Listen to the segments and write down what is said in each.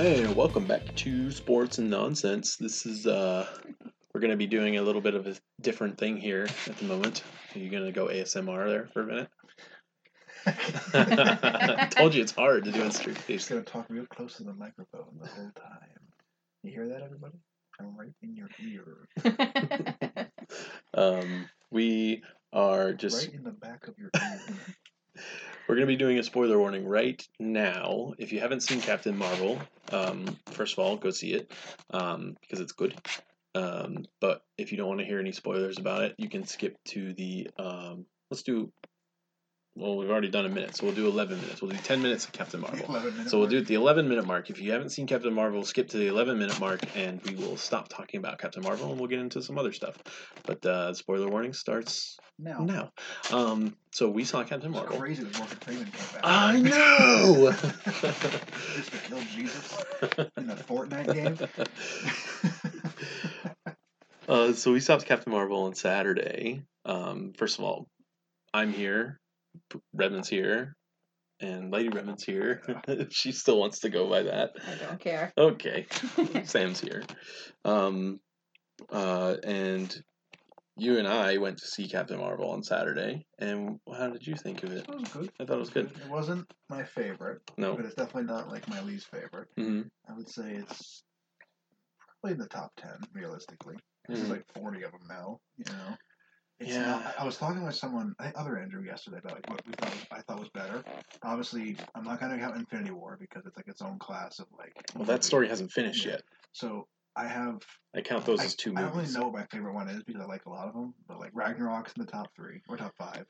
Hey, welcome back to Sports and Nonsense. This is uh we're gonna be doing a little bit of a different thing here at the moment. Are you gonna go ASMR there for a minute? Told you it's hard to do in straight Just face. gonna talk real close to the microphone the whole time. You hear that, everybody? I'm right in your ear, Um, we are just right in the back of your ear. We're gonna be doing a spoiler warning right now. If you haven't seen Captain Marvel, um, first of all, go see it um, because it's good. Um, but if you don't want to hear any spoilers about it, you can skip to the. Um, let's do. Well, we've already done a minute, so we'll do 11 minutes. We'll do 10 minutes of Captain Marvel. 11 minute So we'll do it the 11 minute mark. If you haven't seen Captain Marvel, skip to the 11 minute mark, and we will stop talking about Captain Marvel, and we'll get into some other stuff. But uh, spoiler warning starts now. now. Um, so we saw Captain It's Marvel. crazy that Morgan Freeman came back. I know. Just to kill Jesus in the Fortnite game. uh, so we stopped Captain Marvel on Saturday. Um, first of all, I'm here, P- Redmond's here, and Lady Redmond's here. she still wants to go by that. I don't care. Okay, Sam's here. Um, uh, and you and I went to see Captain Marvel on Saturday. And how did you think of it? It was good. I thought it was good. It wasn't my favorite, No. but it's definitely not like my least favorite. Mm-hmm. I would say it's probably in the top 10, realistically. This is Mhm. like 40 of them now, you know? It's Yeah. not, I was talking with someone, I think other Andrew yesterday about like what we thought was, I thought was better. Obviously, I'm not going to count Infinity War because it's like its own class of like. Well, that story hasn't finished yet. So I have. I count those I, as two I don't really know what my favorite one is because I like a lot of them, but like Ragnarok's in the top three or top five.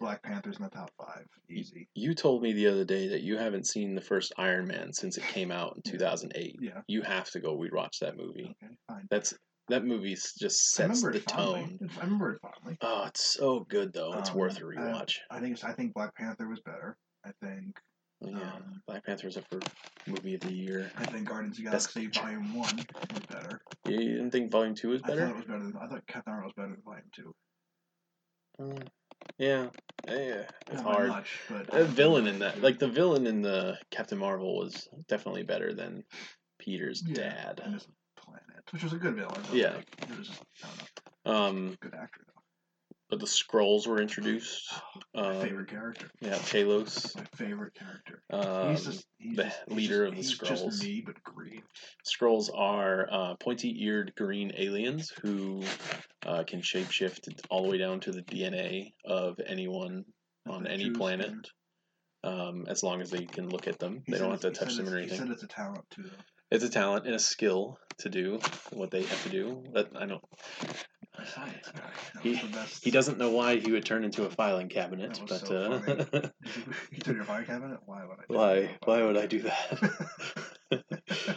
Black Panther's in the top five, easy. You told me the other day that you haven't seen the first Iron Man since it came out in 2008. Yeah. You have to go rewatch that movie. Okay, fine. That's that movie just I sets the fondly. tone. I remember it fondly. Oh, it's so good though. It's Um, worth a rewatch. I think I think Black Panther was better. I think Oh, yeah, um, Black Panther's up for movie of the year. I think Guardians of the Galaxy picture. Volume One was better. You didn't think Volume Two was better? I thought it was better than I thought Captain Marvel was better than Volume Two. Mm, yeah, yeah, it's Not hard. much, but The villain in that, like the villain in the Captain Marvel, was definitely better than Peter's Yeah, dad. and his planet, which was a good villain. but, Yeah. like, it was I don't know, Um, good actor though. but the Skrulls were introduced. My Um, favorite character. Yeah, Talos. My favorite character. Um, he's just he's the just, he's leader just, of the he's Skrulls. Just me, but green. Skrulls are uh, pointy-eared green aliens who uh, can shapeshift all the way down to the DNA of anyone on any choose, planet, um, as long as they can look at them. He they don't have to touch them or it's- He anything. said it's a talent too. Though. It's a talent and a skill to do what they have to do. That I don't. Science guy. That He- was the best. He doesn't know why he would turn into a filing cabinet, That was but so uh. You, turn your fire cabinet? Why would I? do why? that? Why would I do that?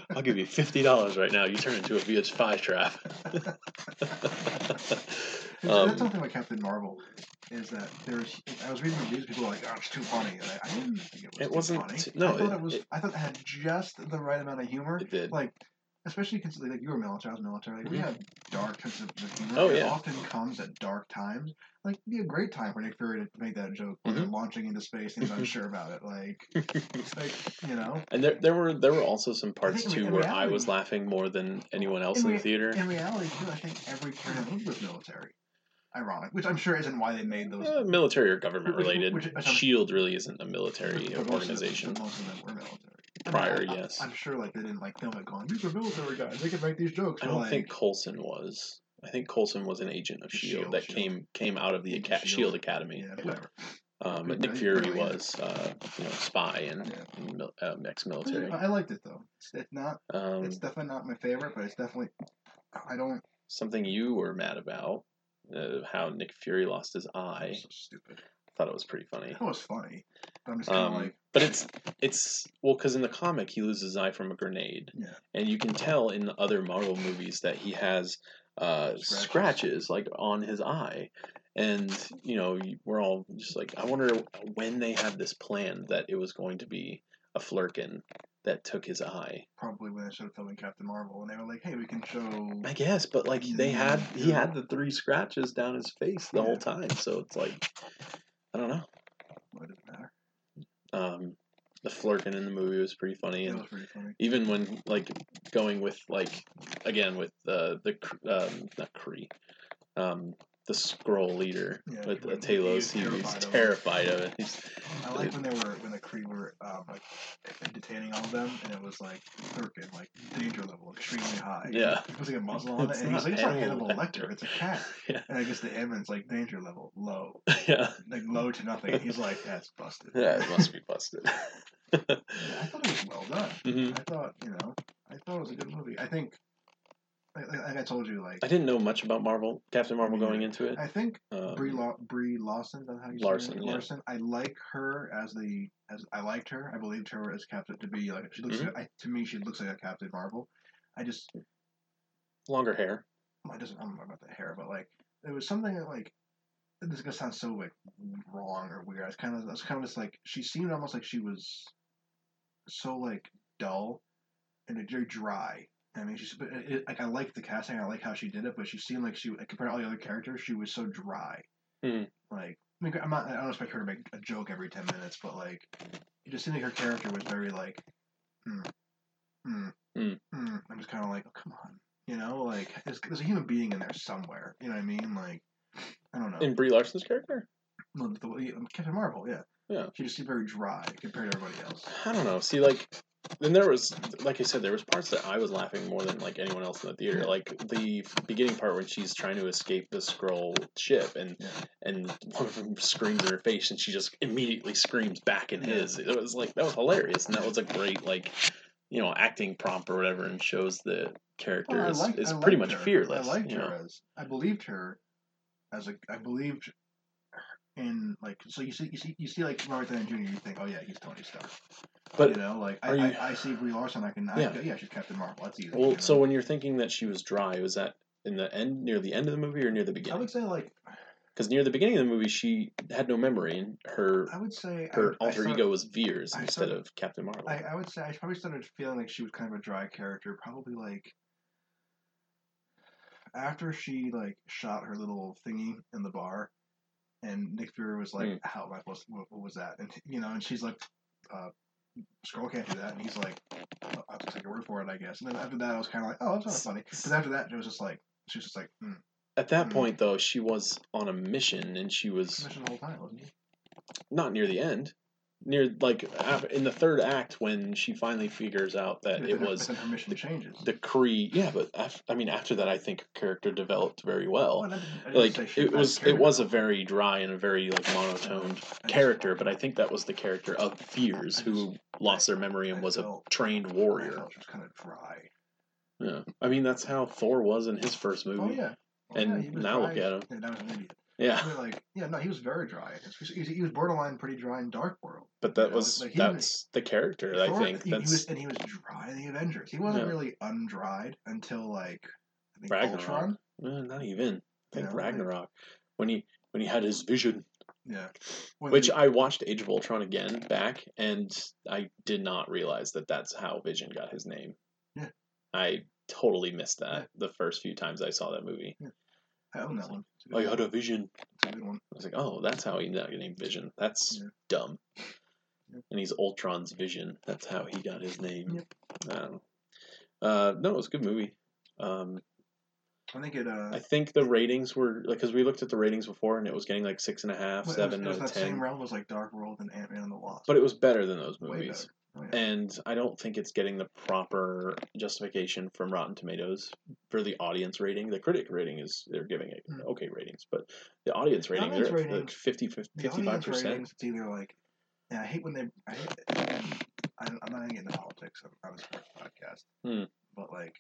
I'll give you fifty dollars right now. You turn into a VH5 trap. That's Um, something about Captain Marvel is that there's. I was reading reviews. People were like, "Oh, it's too funny," and I, I didn't think it was. It too wasn't funny. too- no, I thought it- it, was. it- I thought it had just the right amount of humor. It did. Like, especially considering like you were military, I was military. Like, we Mhm. have dark sense of humor. Oh, It often comes at dark times. Like, it'd be a great time for Nick Fury to make that joke when they're launching into space and he's unsure about it. Like, it's like you know. And there, there were there were also some parts too where I was laughing more than anyone else In in, the theater. In reality, too, I think every character in the movie was military. Ironic, which I'm sure isn't why they made those. Uh, military or government related. which- which I'm- Shield really isn't a military but most of them- organization. most of them were military. Prior, I- yes. I'm sure like they didn't like film it going. These are military guys. They can make these jokes. I don't like, think Coulson was. I think Coulson was an agent of Shield, Shield, that Shield. came came out of the Aca- Shield. Shield Academy. Yeah, whatever. Um, but Nick Fury was, uh, you know, spy and, Yeah. and mil- um, ex-military. I liked it though. It's, it's not. Um, It's definitely not my favorite, but it's definitely. I don't. something you were mad about, uh, how Nick Fury lost his eye. So stupid. Thought it was pretty funny. That was funny. But I'm just kind of Um, like. but it's it's well because in the comic he loses his eye from a grenade, Yeah. and you can tell in the other Marvel movies that he has uh, Scratches. scratches. like on his eye, and you know we're all just like, I wonder when they had this plan that it was going to be a Flerken that took his eye. Probably when they started filming Captain Marvel, and they were like, "Hey, we can show." I guess, but like they had he had the three scratches down his face the Yeah. whole time, so it's like I don't know. What does it matter? Um, the Flerken in the movie was pretty funny, and was pretty funny. even when like going with like again with uh, the um, not Kree, um, the Skrull leader Yeah, with when uh, he Talos, he was terrified of him. terrified of it. He's, I like when they were when the Kree were um, like detaining all of them, and it was like Birkin, like danger level extremely high. Yeah. it was like a muzzle on It's it, and he's like, "It's not Hannibal Lecter." It's a cat." Yeah. And I guess the Emmons like danger level low, yeah, like low to nothing. He's like, "That's busted." yeah, it must be busted. Yeah, I thought it was well done. hmm I thought, you know, I thought it was a good movie. I think, like, like I told you, like I didn't know much about Marvel, Captain Marvel Me going into it. I think Um, Brie, La- Brie Lawson. Is that how you say Larson, it? yeah. Larson. I like her as the as I liked her. I believed her as Captain to be like she looks. Mhm. Like, I, to me, she looks like a Captain Marvel. I just longer hair. I doesn't. I don't know about the hair, but like there was something that like this is gonna sound so like wrong or weird. I was kind of I was kind of just like she seemed almost like she was so like dull and very dry. I mean, she's but it, like I liked the casting. I like how she did it, but she seemed like she like, compared to all the other characters, she was so dry. Hmm. Like I mean, I'm not. I don't expect her to make a joke every ten minutes, but like it just seemed like her character was very like, hmm, Hmm. hmm. I'm just kind of like, oh come on, you know, like there's, there's a human being in there somewhere. You know what I mean? Like I don't know. In Brie Larson's character? Well, the, the, Captain Marvel, yeah. Yeah. She just seemed very dry compared to everybody else. I don't know. See, like, then there was, like I said, there was parts that I was laughing more than like anyone else in the theater. Like the beginning part when she's trying to escape the Skrull ship, and Yeah. and one of them screams in her face, and she just immediately screams back in his. It was like that was hilarious, and that was a great like, you know, acting prompt or whatever, and shows the character Well, is, is pretty much her. fearless. I liked her know? as I believed her as a I believed in like so you see you see you see like Robert Downey Jr. You think oh yeah he's Tony Stark, But you know like I, you- I, I see Brie Larson I can I Yeah. go, yeah she's Captain Marvel that's easy. well, you so when you're thinking that she was dry, was that in the end, near the end of the movie, or near the beginning? I would say like Because near the beginning of the movie, she had no memory, and her I would say her I alter start- ego was Vers I instead started- of Captain Marvel. I, I would say I probably started feeling like she was kind of a dry character probably like after she like shot her little thingy in the bar and Nick Fury was like Hmm. how am I supposed to, what, what was that and you know and she's like uh Skrull can't do that and he's like "Well, I'll just take your word for it I guess and then after that I was kind of like oh that's of funny Because after that it was just like she was just like hmm, At that Hmm. point, though, she was on a mission, and she was mission the whole time wasn't she not near the end. Near like in the third act, when she finally figures out that it was but then her mission changes the Kree. Yeah, but af- I mean, after that, I think her character developed very well. Oh, I didn't- I didn't Like it was, it was a very dry and a very like monotoned character, but I think that was the character of Vers, who lost their memory and was a trained warrior. she kind of dry Yeah, I mean that's how Thor was in his first movie. Oh yeah. Oh, And yeah, now look dry. at him. Yeah, that was an idiot. Yeah, like, yeah, no, he was very dry. He was, borderline pretty dry in Dark World. but that You know, was like, that's the character. I think he, he that's was, and he was dry in the Avengers. He wasn't Yeah. really undried until like I think Ragnarok. Ultron. eh, not even. I think know, like- Ragnarok when he when he had his vision, Yeah. When which he- I watched Age of Ultron again back, and I did not realize that that's how Vision got his name. Yeah. I totally missed that Yeah. the first few times I saw that movie. I own that one. It's a good Oh, you had a vision. It's a good one. I was like, oh, that's how he got named Vision. That's Yeah. dumb. Yep. And he's Ultron's Vision. That's how he got his name. Yep. I don't know. Uh, no, it was a good movie. Um, I think it. Uh, I think the ratings were like because we looked at the ratings before and it was getting like six and a half, well, it was- seven it was out of that same ten. realm as like Dark World and Ant Man and the Wasp. But it was better than those Way movies. better. Oh. And I don't think it's getting the proper justification from Rotten Tomatoes for the audience rating. The critic rating is they're giving it Mm. okay ratings, but the audience rating audience they're at like ratings- 50, 55 audience percent. it's either like, and I hate when they. I hate, I'm, I'm not gonna get into politics on, a sports podcast, Hmm. but like,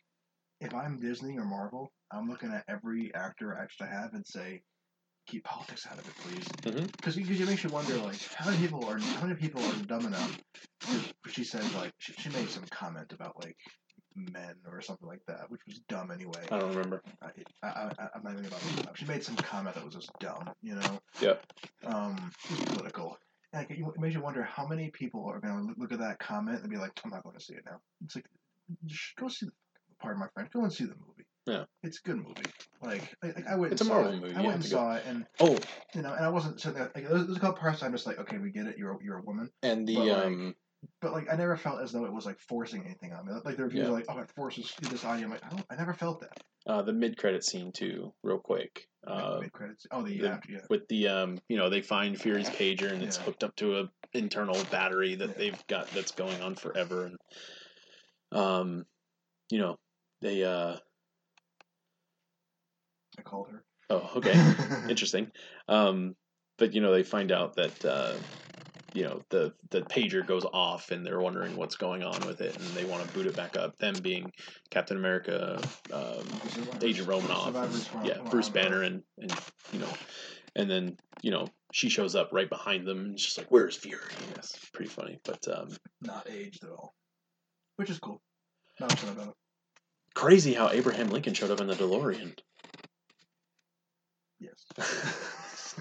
if I'm Disney or Marvel, I'm looking at every actor I have and say, keep politics out of it, please, Mhm. because it makes you wonder like how many people are how many people are dumb enough. She said like she, she made some comment about like men or something like that, which was dumb anyway. I don't remember. I, I, I, I'm not even about to. She made some comment that was just dumb, you know? Yeah. Um, it was political. Like, it makes you wonder how many people are going to look at that comment and be like, I'm not going to see it now. It's like, just go see the, pardon my French, go and see the movie. Yeah. It's a good movie. Like, I, I went It's a Marvel it. movie, I went and to go. saw it, and, Oh, you know, and I wasn't sitting there, like, there's, there's a couple parts I'm just like, okay, we get it, you're, a- you're a woman. and the But, like, um but like I never felt as though it was like forcing anything on me. Like the reviews Yeah. are like, "Oh, it forces this on you." I'm like, I don't. I never felt that. Uh, the mid credit scene too, real quick. Uh, Mid credits. Oh, the, the- after, yeah. with the um, you know, they find Fury's pager and it's hooked up to a internal battery that they've got that's going on forever, and um, you know, they uh, I called her. oh, okay, interesting. Um, but you know, they find out that uh, you know the the pager goes off, and they're wondering what's going on with it, and they want to boot it back up. Them being Captain America, um, Agent Romanoff, yeah, Bruce Banner, and and you know, and then you know she shows up right behind them, and she's like, "Where's Fury?" That's pretty funny, but um, Not aged at all, which is cool. Not upset about it. crazy how Abraham Lincoln showed up in the DeLorean. Yes.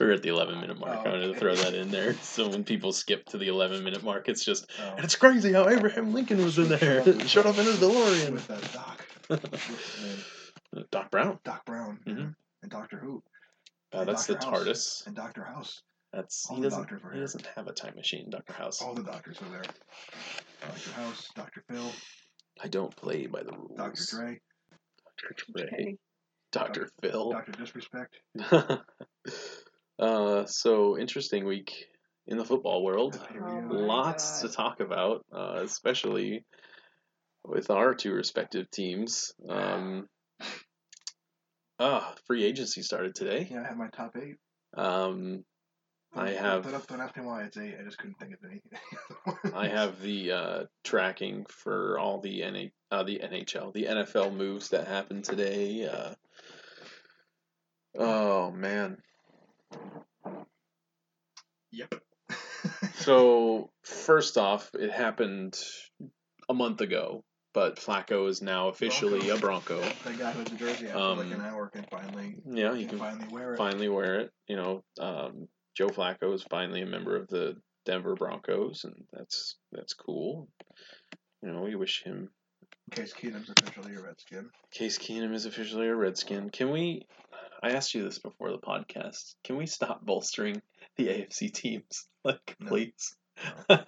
We're at the 11 minute mark. Oh, I wanted to throw that in there. So when people skip to the 11 minute mark, it's just, Oh. and it's crazy how Abraham Lincoln was in there. showed up in his DeLorean. with that Doc. What's his name? Doc Brown. Doc Brown yeah. Mhm. and Doctor Who Uh, And that's the Dr. House. TARDIS. and Doctor House. That's All he the doesn't. doctors He doesn't have a time machine, Doctor House. All the doctors were there. Doctor House, Doctor Phil, I don't play by the rules. Doctor Dre, Dr. Dre. Dr. Phil. Doctor Disrespect. uh, so interesting week in the football world. Oh Lots God. to talk about, uh, especially with our two respective teams. Um, ah, free agency started today. Yeah, I have my top eight. Um, I have- Don't, don't ask me why it's eight. I just couldn't think of any. I have the uh, tracking for all the NA, uh, the NHL, the NFL moves that happened today. Uh, oh man. Yep. So first off, it happened a month ago, but Flacco is now officially a Bronco. the guy who has jersey after like an Um, hour can finally Yeah, he can can finally wear it. finally wear it. You know, um, Joe Flacco is finally a member of the Denver Broncos, and that's that's cool. You know, we wish him. Case Keenum's officially a Redskin. Case Keenum is officially a Redskin. Can we? I asked you this before the podcast. Can we stop bolstering the AFC teams? Like, No. please.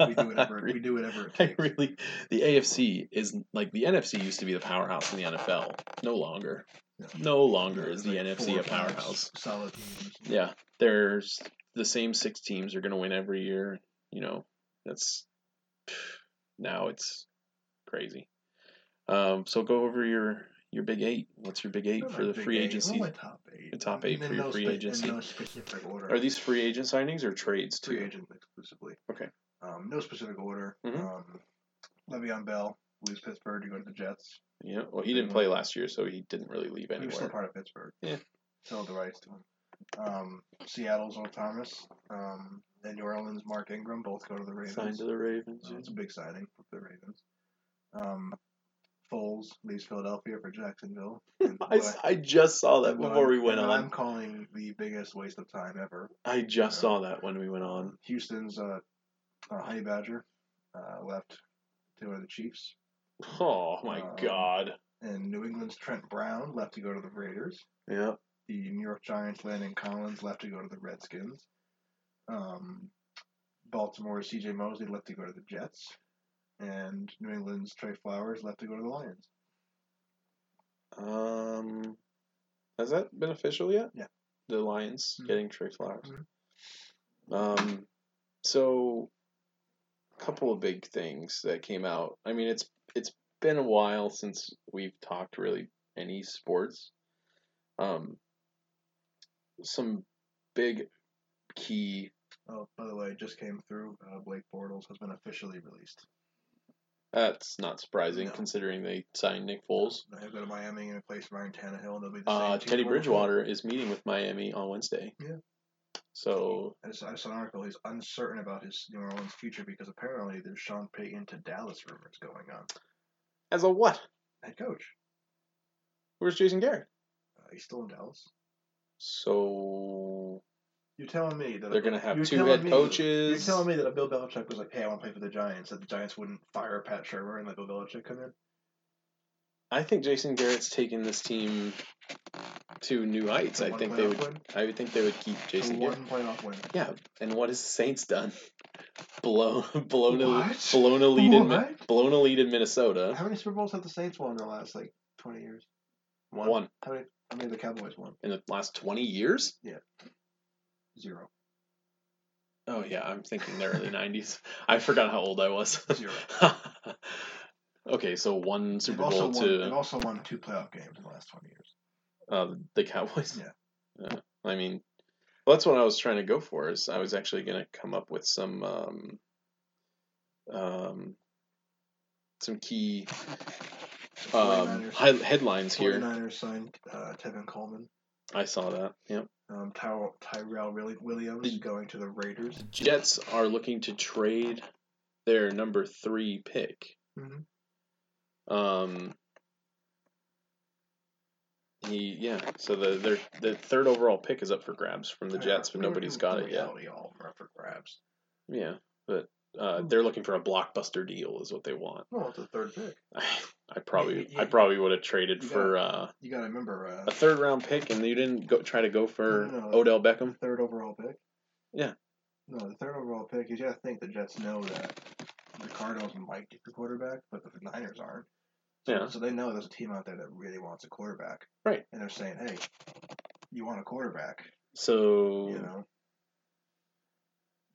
We do whatever we do whatever it I really, the AFC is like the NFC used to be the powerhouse in the NFL. No longer. No. No longer is the Like NFC a powerhouse. Solid teams. Yeah, there's the same six teams are going to win every year. You know, that's now it's crazy. Um, so go over your your big eight. What's your big eight for the free eight, agency? top eight. The top eight for your no free spe- agency. No specific order. Are these free agent signings or trades free too? agent exclusively? Okay. Um, no specific order. Mhm. Um, Le'Veon Bell leaves Pittsburgh to go to the Jets. Yeah. Well, he didn't play last year, so he didn't really leave He was still part of Pittsburgh. Yeah. Still the rights to him. Um, Seattle's Earl Thomas. Um, and New Orleans Mark Ingram both go to the Ravens. Signed to the Ravens. So it's a big signing for the Ravens. Um, Foles leaves Philadelphia for Jacksonville. I, I just saw that before we went on. I'm calling the biggest waste of time ever. I just saw that when we went on. Houston's uh, uh, Honey Badger uh, left to go to the Chiefs, Oh my Um, god. and New England's Trent Brown left to go to the Raiders. Yeah. The New York Giants' Landon Collins left to go to the Redskins. Um, Baltimore's C.J. Mosley left to go to the Jets, and New England's Trey Flowers left to go to the Lions. Um, has that been official yet? Yeah. The Lions Mhm. getting Trey Flowers. Mhm. Um, so a couple of big things that came out. I mean, it's it's been a while since we've talked really any sports. Um, some big key. Oh, by the way, it just came through. Uh, Blake Bortles has been officially released. That's not surprising No. considering they signed Nick Foles. Now He'll go to Miami and replace Ryan Tannehill, and they'll be the Uh, same team Teddy Bridgewater is meeting with Miami on Wednesday. Yeah. So I just, I saw an article. He's uncertain about his New Orleans future because apparently there's Sean Payton to Dallas rumors going on. as a what? Head coach. Where's Jason Garrett? Uh, he's still in Dallas. So You're telling me that they're gonna have two head me- coaches. You're telling me that a Bill Belichick was like, "Hey, I want to play for the Giants," that the Giants wouldn't fire Pat Shurmur and let Bill Belichick come in? I think Jason Garrett's taken this team to new heights. I think they would. win? I would think they would keep To Jason Garrett. one playoff win. Yeah, and what has the Saints done? Blown, blown, a, blown a lead in, blown a lead in Minnesota. How many Super Bowls have the Saints won in the last like twenty years? One How many? How many have the Cowboys won? in the last twenty years. Yeah. Zero. Oh yeah, I'm thinking the early '90s. I forgot how old I was. Zero. okay, so one They've Super also Bowl won. They've also won two playoff games in the last twenty years. uh, the Cowboys. Yeah. Yeah. I mean, well, that's what I was trying to go for. Is I was actually going to come up with some um, um, some key um, 49ers. headlines here. 49ers signed uh, Tevin Coleman. I saw that. Yep. Um, Ty- Tyrell Willi- Williams The- going to the Raiders. Jets are looking to trade their number three pick. Mhm. Um. He yeah. So the their the third overall pick is up for grabs from the Jets, but nobody's got it yet. All are for grabs. Yeah, but uh, they're looking for a blockbuster deal, is what they want. No, it's a third pick. I probably Yeah, I probably would have traded you for uh, You got to remember, uh, a third round pick, and you didn't go try to go for No, no, no. Odell Beckham. third overall pick. Yeah. No, the third overall pick. You got to think the Jets know that the Cardinals might get the quarterback, but the Niners aren't. So, Yeah. So they know there's a team out there that really wants a quarterback. Right. And they're saying, hey, you want a quarterback? So You know.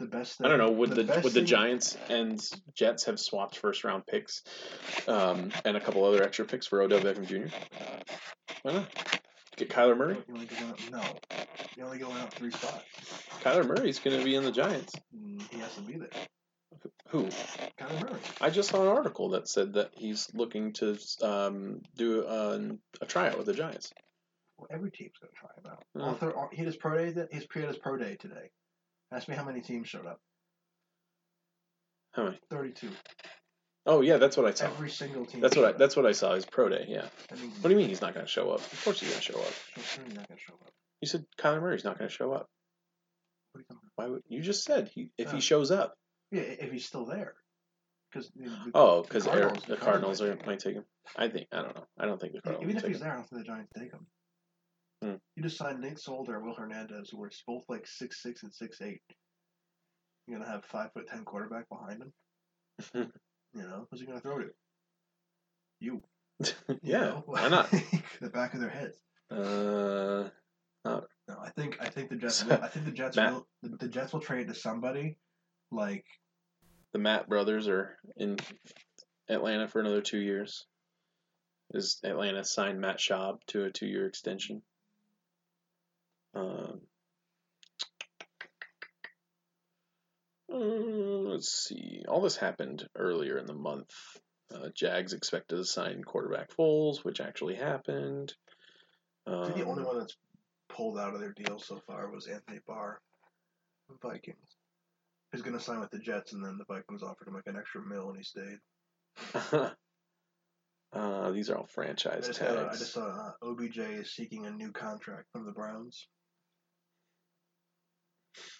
The best. I don't know. Would the, best would the Giants and Jets have swapped first round picks, um, and a couple other extra picks for Odell Beckham Jr.? Why not? Get Kyler Murray. You only going up, no. You only going up three spots. Kyler Murray's going to be in the Giants. Mm, He has to be there. Who? Kyler Murray. I just saw an article that said that he's looking to um, do a, a tryout with the Giants. Well, every team's going to try him out. Thir- all- he had his pro day. pre had his pro day today. Ask me how many teams showed up. How many? Thirty-two. Oh yeah, that's what I saw. Every single team. That's what I. up. That's what I saw. Is pro day. Yeah. I mean, What do you mean he's not going to show up? Of course he's going to show up. You're not going to show up. You said Kyler Murray's not going to show up. What are you talking Why would you just said he if he Oh. shows up? Yeah, if he's still there. Because Oh, because the the oh, Cardinals Cardinals are, might take him. might take him. I think I don't know. I don't think the Cardinals. even if take he's him. there, I don't think the Giants take him. Hmm. You just signed Nate Solder and Will Hernandez, who are both like six six and six eight. You're gonna have five foot ten quarterback behind him. you know, who's he gonna throw to? You. you yeah, know? why not? the back of their heads. Uh, No, I think I think the Jets. Will, I think the Jets Matt. will. The, the Jets will trade to somebody like the Matt brothers are in Atlanta for another two years. Is Atlanta signed Matt Schaub to a two-year extension? Um, uh, let's see. All this happened earlier in the month. Uh, Jags expected to sign quarterback Foles, which actually happened. I think the only Um, one that's pulled out of their deal so far was Anthony Barr, Vikings. He's gonna sign with the Jets, and then the Vikings offered him like an extra mil, and he stayed. uh, these are all I franchise I tags. just saw uh, OBJ is seeking a new contract from the Browns.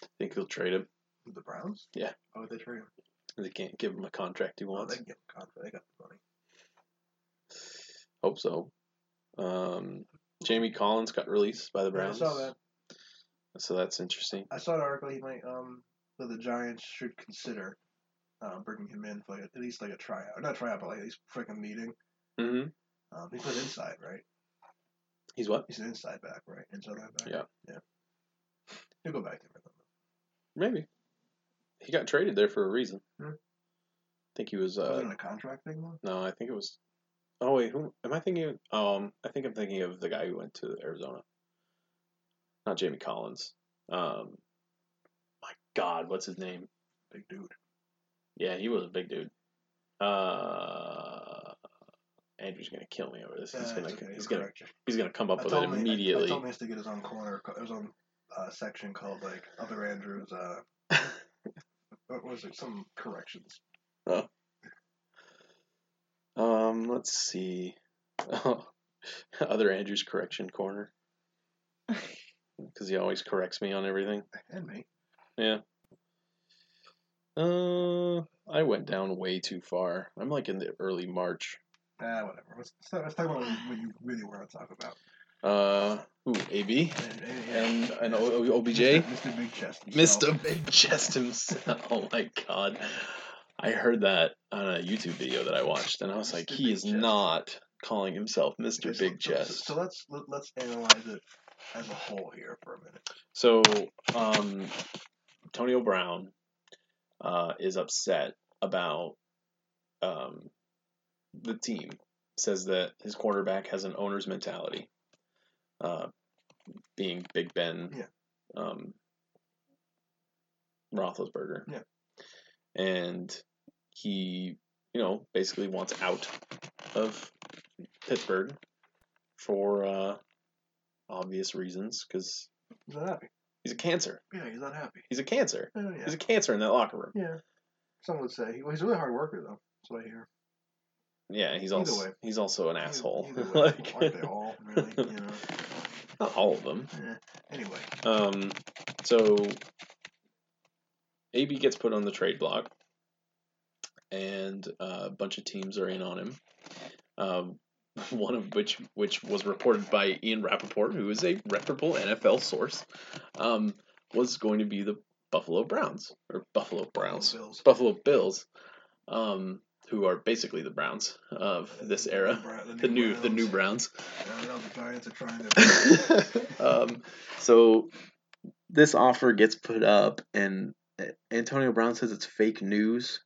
I think he'll trade him. The Browns? Yeah. Why would they trade him? They can't give him a contract he wants. they can get him a contract. They got the money. Hope so. Um, Jamie Collins got released by the Yeah, I saw that. So that's interesting. I saw an article he might um that the Giants should consider uh, bringing him in for like at least like a tryout, not tryout, but like at least freaking meeting. Mm-hmm. Um, he plays inside, right? He's what? He's an inside back, right? Inside back. Yeah. Yeah. He'll go back to Midland. Maybe. He got traded there for a reason. Hmm. I think he was. Was Uh, it in a contract thing though? no, I think it was. Oh wait, who am I thinking? Of? Um, I think I'm thinking of the guy who went to Arizona. Not Jamie Collins. Um, my God, what's his name? Big dude. Yeah, he was a big dude. Uh, Andrew's gonna kill me over this. He's Uh, gonna okay, he's gonna correct he's gonna come up I with it he- I- immediately. I, told him he has to get his own corner. His own uh, section called like other Andrews. Uh, what was it? Some corrections. Oh. Um, let's see. Oh. Other Andrew's correction corner. Because he always corrects me on everything. And me. Yeah. Uh, I went down way too far. I'm like in the early March. Ah, whatever. Let's, let's, let's talk about what you really want to talk about. Uh, who? AB And, and, and and yeah. O- O- OBJ. Mr. Big Chest. Mr. Big Chest himself. Oh my god. I heard that on a YouTube video that I watched, and I was like, Mr. he Big is Chest. not calling himself Mr. Okay, Big so- so- Chest. So, let's let, let's analyze it as a whole here for a minute. So, um, Antonio Brown uh, is upset about um, the team. Says that his quarterback has an owner's mentality, uh, being Big Ben, Yeah. um, Roethlisberger. Yeah. And he, you know, basically wants out of Pittsburgh for uh, obvious reasons because He's not happy. he's a cancer. Yeah, he's not happy. He's a cancer. Yeah, yeah. He's a cancer in that locker room. yeah. Some would say. Well, he's a really hard worker, though. That's what I hear. Yeah, he's Either also way. he's also an Either- asshole. either way, like aren't they all, really? You know? not all of them. Eh, Anyway. Um, so AB gets put on the trade block, and uh, a bunch of teams are in on him. Um, one of which which was reported by Ian Rapoport, who is a reputable NFL source, um, was going to be the Buffalo Browns or Buffalo Browns, Bills. Buffalo Bills, um, who are basically the Browns of this era, the new the new Browns. I don't know. The Giants are trying to. um, so this offer gets put up, and Antonio Brown says it's fake news,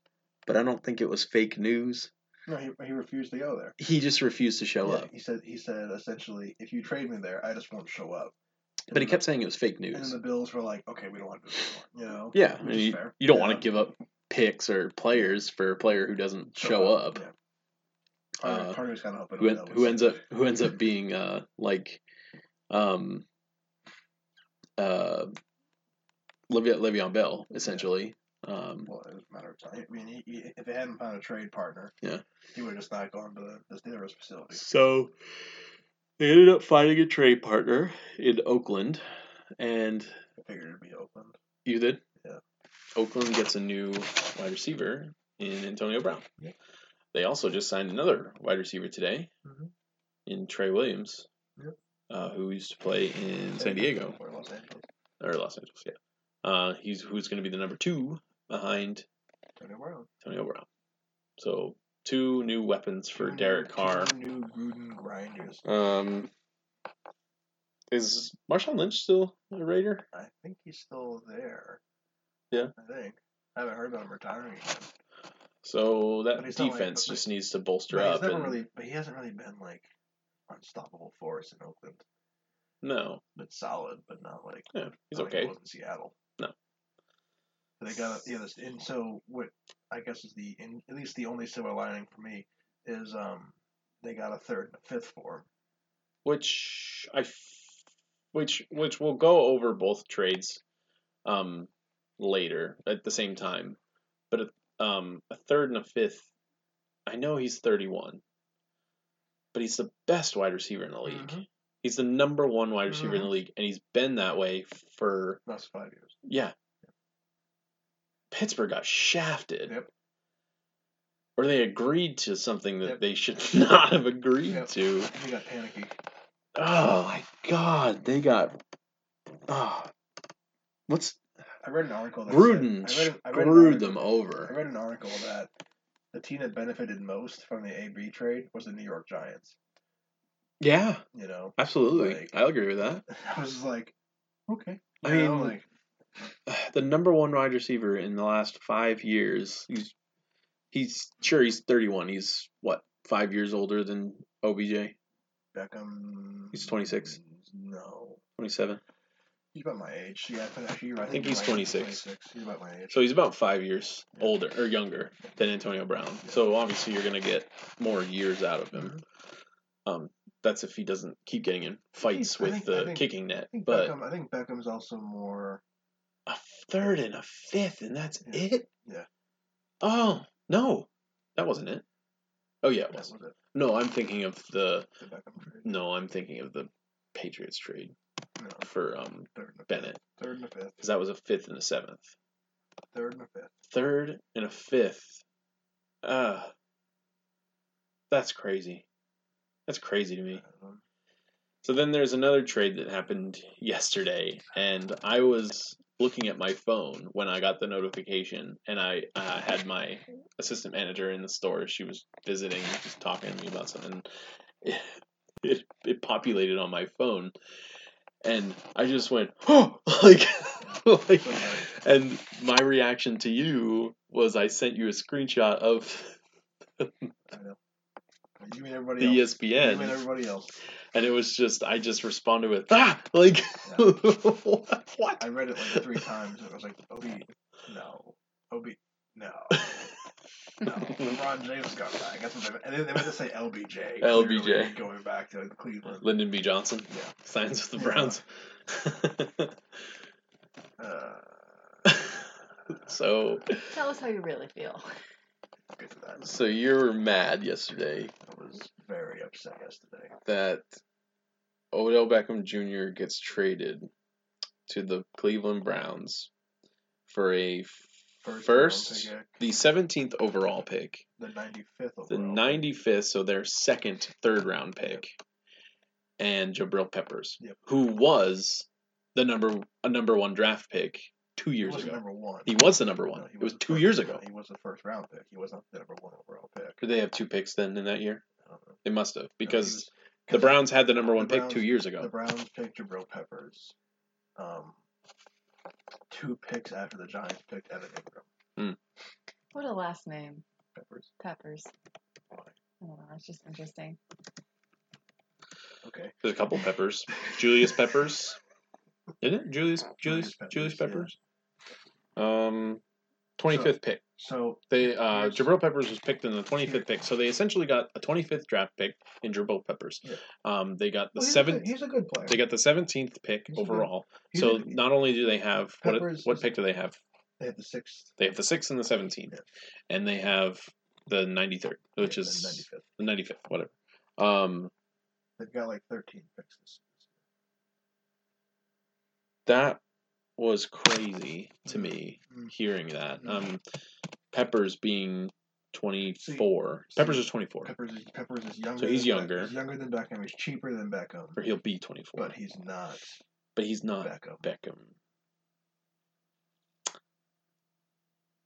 but I don't think it was fake news. no, he, he refused to go there. He just refused to show Yeah, up. He said he said essentially, if you trade me there, I just won't show up. And But he kept saying it was fake news. And the Bills were like, okay, we don't want to do this anymore. You know. Yeah, and is you, you don't Yeah. want to give up picks or players for a player who doesn't show, up. Yeah. Uh, part of kind of Who, en- who ends up who ends up being uh like um uh Le'Veon, Le'Veon Bell essentially. Um, Well, it was a matter of time. I mean, he, he, if they hadn't found a trade partner, Yeah. he would have just not gone to the, the Steelers facility. So they ended up finding a trade partner in Oakland, and I figured it'd be Oakland. you did. Yeah. Oakland gets a new wide receiver in Antonio Brown. Yeah. They also just signed another wide receiver today Mhm. in Trey Williams, Yep. uh, who used to play in San Diego or Los Angeles. or Los Angeles. Yeah. Uh, he's who's going to be the number two behind Antonio Brown. Antonio Brown. So two new weapons for Two Derek new- Carr. Two new Gruden grinders. Um, is Marshawn Lynch still a Raider? I think he's still there. Yeah. I think. I haven't heard about him retiring again. So that But he's not like- defense but- just needs to bolster But he's up. never and- really, but he hasn't really been like unstoppable force in Oakland. No, But solid, but not like yeah, he's not like okay. He was in Seattle. No. But they got yeah, this, and so what I guess is the in, at least the only silver lining for me is um they got a third and a fifth for him. Which I, f- which which we'll go over both trades, um, later at the same time, but um a third and a fifth. I know he's thirty one, but he's the best wide receiver in the league. Mhm. He's the number one wide receiver in the Mhm. league, and he's been that way for Last five years. Yeah. Pittsburgh got shafted. Yep. Or they agreed to something that Yep. they should not have agreed Yep. to. He got panicky. Oh my god, they got oh. What's I read an article that Gruden said, I read, I read article- them I over. read an article that the team that benefited most from the AB trade was the New York Giants. Yeah, You know, absolutely. Like- I agree with that. I was like, okay. I know, mean, like The number one wide receiver in the last five years, he's he's sure he's thirty one. He's what, five years older than OBJ? Beckham. He's 26. No, Twenty seven. He's about my age. Yeah, actually, right. I think he's right, 26. 26. He's about my age. So he's about five years Yeah. older or younger than Antonio Brown. So obviously you're gonna get more years out of him. Mhm. Um, that's if he doesn't keep getting in fights with think- the think- kicking net. I think But Beckham. I think Beckham's also more. a third and a fifth, and that's Yeah. it. Yeah. Oh no, that wasn't it. Oh yeah, it was. was it. No, I'm thinking of the. The Beckham trade. No, I'm thinking of the Patriots trade No, for um third and a fifth. Bennett Third and a fifth. because that was a fifth and a seventh. Third and a fifth. Third and a fifth. Uh That's crazy. That's crazy to me. So then there's another trade that happened yesterday, and I was looking at my phone when I got the notification, and I uh, had my assistant manager in the store. She was visiting, just talking to me about something. It, it, it populated on my phone, and I just went, oh, like, like, and my reaction to you was I sent you a screenshot of I know. You mean the everybody else. You ESPN. mean everybody else. and it was just I just responded with ah like Yeah. what I read it like three times. And it was like, Obi, no. Obi, no. No. LeBron James got back. That's what they meant. And they, they meant to say LBJ. LBJ. Going back to Cleveland. Lyndon B Johnson Yeah. signs with the Yeah. Browns Uh, so Tell us how you really feel. get to that. so you were mad yesterday I was very upset yesterday. that Odell Beckham Jr. gets traded to the Cleveland Browns for a First, First, pick, the 17th overall pick the 95th overall. the 95th, so their second third round pick, and Jabril Peppers, Yep. who was the number a number one draft pick two years ago. number one. He was the number No, one. he it was the two years no, ago. He was the first round pick. He wasn't the number one overall pick. Did they have two picks then in that year? I don't know. They must have No, because was- the Browns had the number the one pick Browns- two years ago. The. Browns picked Jabril Peppers. Um, two picks after the Giants picked Evan Engram. What a last name. Peppers. Peppers. Why? I don't know. It's just interesting. Okay. There's a couple Peppers. Julius Peppers. Isn't it Julius Julius Julius Julius Peppers, Peppers? Um, twenty fifth pick. So They uh, Jabril Peppers was picked in the 25th pick, so they essentially got a 25th draft pick in Jabril Peppers. Yeah. Um, they got the well, seventh. he's a good player. They got the 17th pick He's good- overall. So a- not only do they have what Peppers what pick do they have? they have the sixth. They have the sixth and the 17th, Yeah. and they have the 93rd, which yeah, is the 95th. the 95th, whatever. Um, They've got like 13 picks. This, that was crazy to me Mhm. hearing that. Mhm. Um, Peppers being 24. see, Peppers is 24, Peppers is Peppers is younger. So he's younger. He's younger than Beckham. He's cheaper than Beckham, or he'll be 24, but he's not but he's not Beckham. Beckham.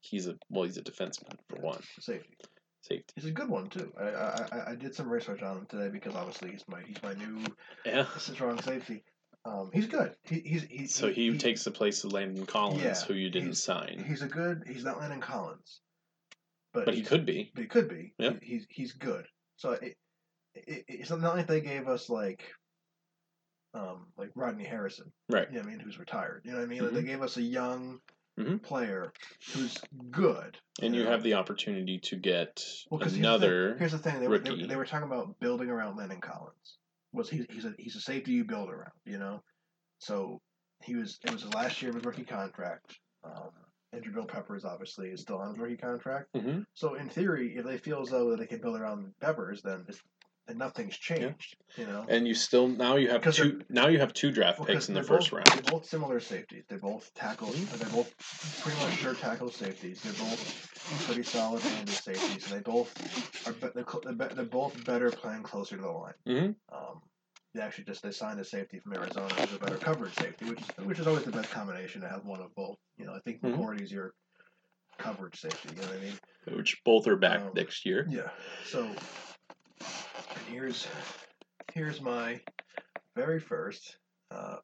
He's a well, he's a defenseman for one. Safety. Safety. He's a good one too. I, I I- I did some research on him today because obviously he's my he's my new Yeah. strong safety. Um, he's good. He, he's he, So he, takes the place of Landon Collins, Yeah, who you didn't he's- sign, He's a good. He's not Landon Collins, but but he could be. But he could be. Yeah. He, he's he's good. So it, it it's not like they gave us like um like Rodney Harrison. Right. You know what I mean? Who's retired. You know what I mean? Like they gave us a young Mhm. player who's good. And you know? have the opportunity to get Well, 'cause here's the thing- another. Here's the thing: they were, they, were- they were talking about building around Landon Collins. Was he? He's a he's a safety you build around, you know. So he was. It was his last year of his rookie contract. Um, Jabril Peppers obviously is still on his rookie contract. hmm So in theory, if they feel as though they can build around Peppers, then it's, then nothing's changed, you know. And you still now you have two now you have two draft Well, picks in the first both, round. They're both similar safeties. They're both tackles. Mhm. They're both pretty much sure tackle safeties. They're both pretty solid handed safeties. And they both are. They're, they're, both better playing closer to the line. Mhm. Um, they actually just they signed a safety from Arizona who's a better coverage safety, which is which is always the best combination to have one of both. You know, I think Mhm. McCourty's your coverage safety. You know what I mean? Which both are back Um, next year. Yeah. So, and here's here's my very first uh,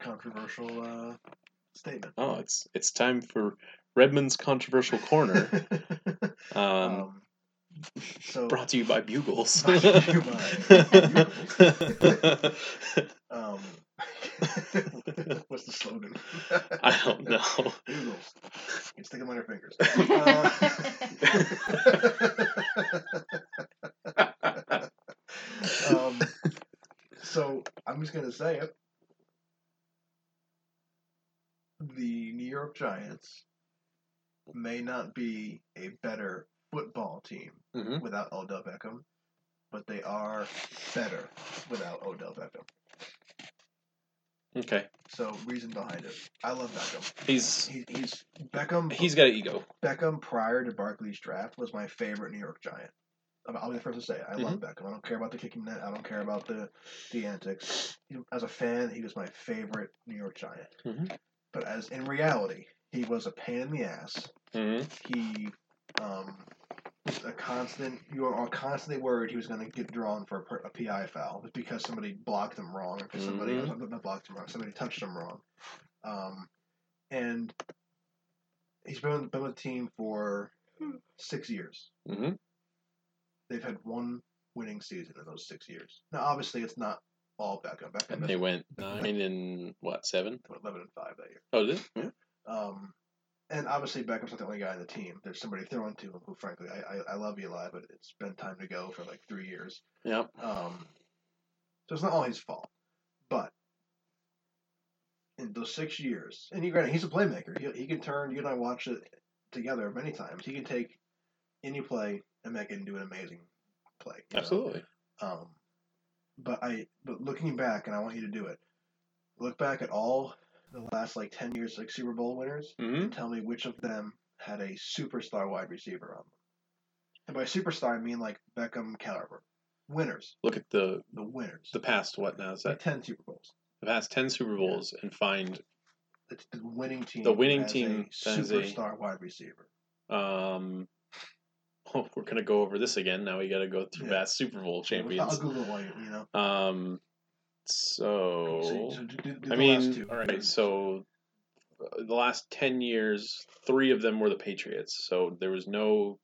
controversial uh, statement. Oh, it's it's time for Redmond's controversial corner. Um, um, so, brought to you by Bugles. Um, what's the slogan? I don't know. Bugles. You can stick them on your fingers. Uh, um, so I'm just gonna say it. The New York Giants may not be a better football team hmm without Odell Beckham, but they are better without Odell Beckham. Okay, So reason behind it. I love Beckham. he's He, he's Beckham. he's got an ego. Beckham prior to Barkley's draft was my favorite New York Giant. I'll be the first to say it. I love Beckham. I don't care about the kicking net. I don't care about the the antics. He, as a fan, he was my favorite New York Giant. Mhm. But as in reality, he was a pain in the ass. hmm He um, was a constant. You are constantly worried he was going to get drawn for a, a PI foul because somebody blocked him wrong, or because somebody not blocked him wrong, somebody touched him wrong. Um, and he's been been with the team for six years. hmm They've had one winning season in those six years. Now, obviously, it's not all Beckham. Beckham And they went nine and what seven? eleven and five that year. Oh, did? Yeah. Um, and obviously, Beckham's not the only guy on the team. There's somebody throwing to him who, frankly, I, I, I love Eli, but it's been time to go for like three years. Yep. Um, so it's not all his fault, but in those six years, and you granted he's a playmaker. He, he can turn. You and I watched it together many times. He can take any play and that can do an amazing play. know? Absolutely. Um, but I, but looking back, and I want you to do it. Look back at all the last like ten years, like Super Bowl winners, hmm and tell me which of them had a superstar wide receiver on them. And by superstar, I mean like Beckham caliber winners, Look at the the winners. the past. What now is like that? ten Super Bowls. The past ten Super Bowls and find It's the winning team. The winning team a has a- superstar wide receiver. um. Oh, we're gonna go over this again. Now we got to go through Yeah. past Super Bowl champions. I'll. Google while you, you know. Um. So, So, so do, do, do I mean, all right. So uh, the last ten years, three of them were the Patriots. So there was no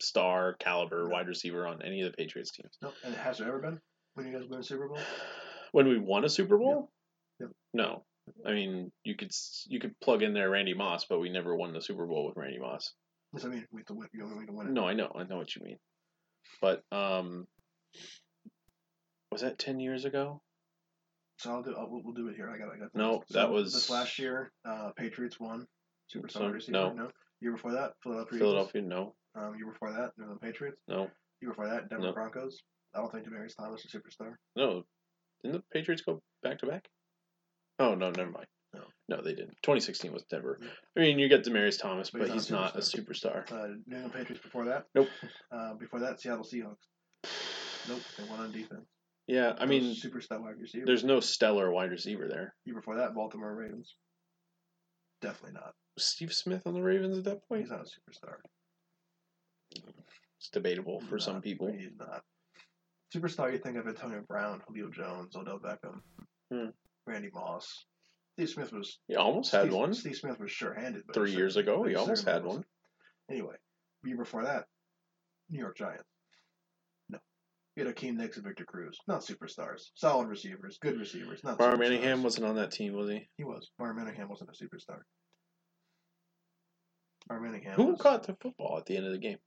star caliber wide receiver on any of the Patriots teams. No, and it has there ever been when you guys win a Super Bowl? When we won a Super Bowl, Yep. no. I mean, you could you could plug in there Randy Moss, but we never won the Super Bowl with Randy Moss. Yes, I mean we have to win. You only to win it. No, I know, I know what you mean. But um, was that ten years ago? So I'll do. I'll, we'll, we'll do it here. I got. I got. the No, list. that was- this last year. Uh, Patriots won. Superstar So, receiver. no. no. Year before that, Philadelphia. Philadelphia, no, Eagles. Um, year before that, New England Patriots. no, Year before that, Denver No. Broncos. I don't think Demaryius Thomas is a superstar. no. Didn't the Patriots go back to back? Oh no, never mind. No. They didn't. 2016 was Denver. I mean, you got Demaryius Thomas, But but, he's he's not not a a superstar. Uh, New England Patriots before that. Nope. Uh, before that, Seattle Seahawks. Nope. They won on defense. Yeah, I mean, superstar wide receiver. there's no stellar wide receiver there. Year before that, Baltimore Ravens. Definitely not. Was Steve Smith on the Ravens at that point? He's not a superstar. It's debatable for He's some people. He's not. Superstar, you think of Antonio Brown, Julio Jones, Odell Beckham, Hmm. Randy Moss. Steve Smith was He almost had Steve, one. Steve Smith was sure-handed. but Three years ago, he almost had one. Anyway, year before that, New York Giants. No. You had Hakeem Nicks and Victor Cruz. Not superstars. Solid receivers. Good receivers. Not Bar superstars. Manningham wasn't on that team, was he? He was. Bar Manningham wasn't a superstar. Bar Manningham Who was. caught the football at the end of the game?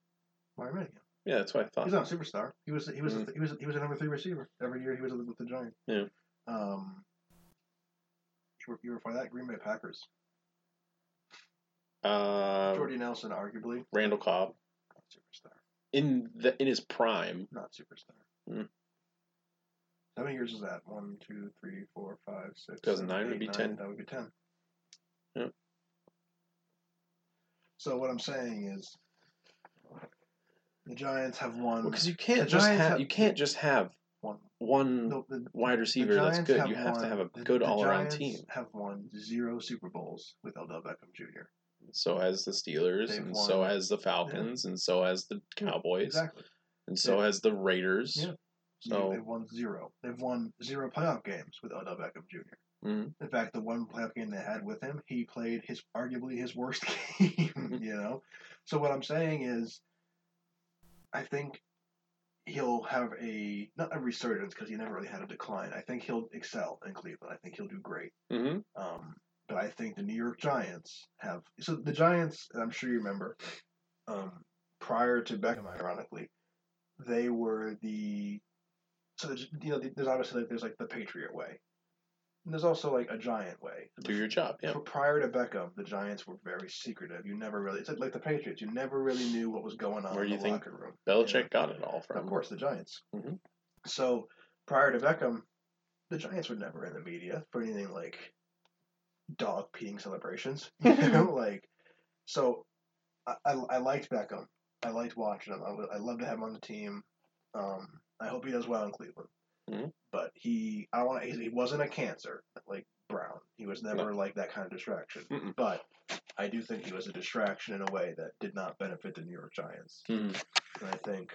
Bar Manningham. Yeah, that's what I thought. He's not a superstar. He was he was Mm. he was he was a number three receiver every year he was with the Giants. Yeah. Um. You were, you were before that Green Bay Packers. Uh, Jordy Nelson, arguably Randall Cobb not superstar. in the in his prime. Not superstar. Hmm. How many years is that? One, two, three, four, five, six. 2009 seven, would be nine. 10. That would be ten. Yeah. So what I'm saying is, the Giants have won Because you can't just Giants have have- you can't just have one. No, the, wide receiver that's good. You have won- to have a good the all around team. Have won zero Super Bowls with Odell Beckham Jr. So has the Steelers, They've and so won- has the Falcons, and so has the Cowboys, Exactly. and so has the Raiders. Yeah. So- they've won zero. They've won zero playoff games with Odell Beckham Jr. Mhm. In fact, the one playoff game they had with him, he played his arguably his worst game. you know, so what I'm saying is, I think he'll have a not a resurgence because he never really had a decline. I think he'll excel in Cleveland. I think he'll do great. Mhm. Um, but I think the New York Giants have so the Giants, and I'm sure you remember, um, prior to Beckham, ironically, they were the so you know there's obviously like, there's like the Patriot way, and there's also like a Giant way. do your job. Yeah. Prior to Beckham, the Giants were very secretive. You never really it's like, the Patriots. You never really knew what was going on Where in do you the think locker room. Belichick you know? got it all from. Of course, the Giants. Mhm. So prior to Beckham, the Giants were never in the media for anything like dog peeing celebrations. You know, like so. I, I, I liked Beckham, I liked watching him. I I love to have him on the team. Um, I hope he does well in Cleveland. Mhm. But he, I want. He, he wasn't a cancer like Brown. He was never like that kind of distraction. Mm-mm. But I do think he was a distraction in a way that did not benefit the New York Giants. Mhm. And I think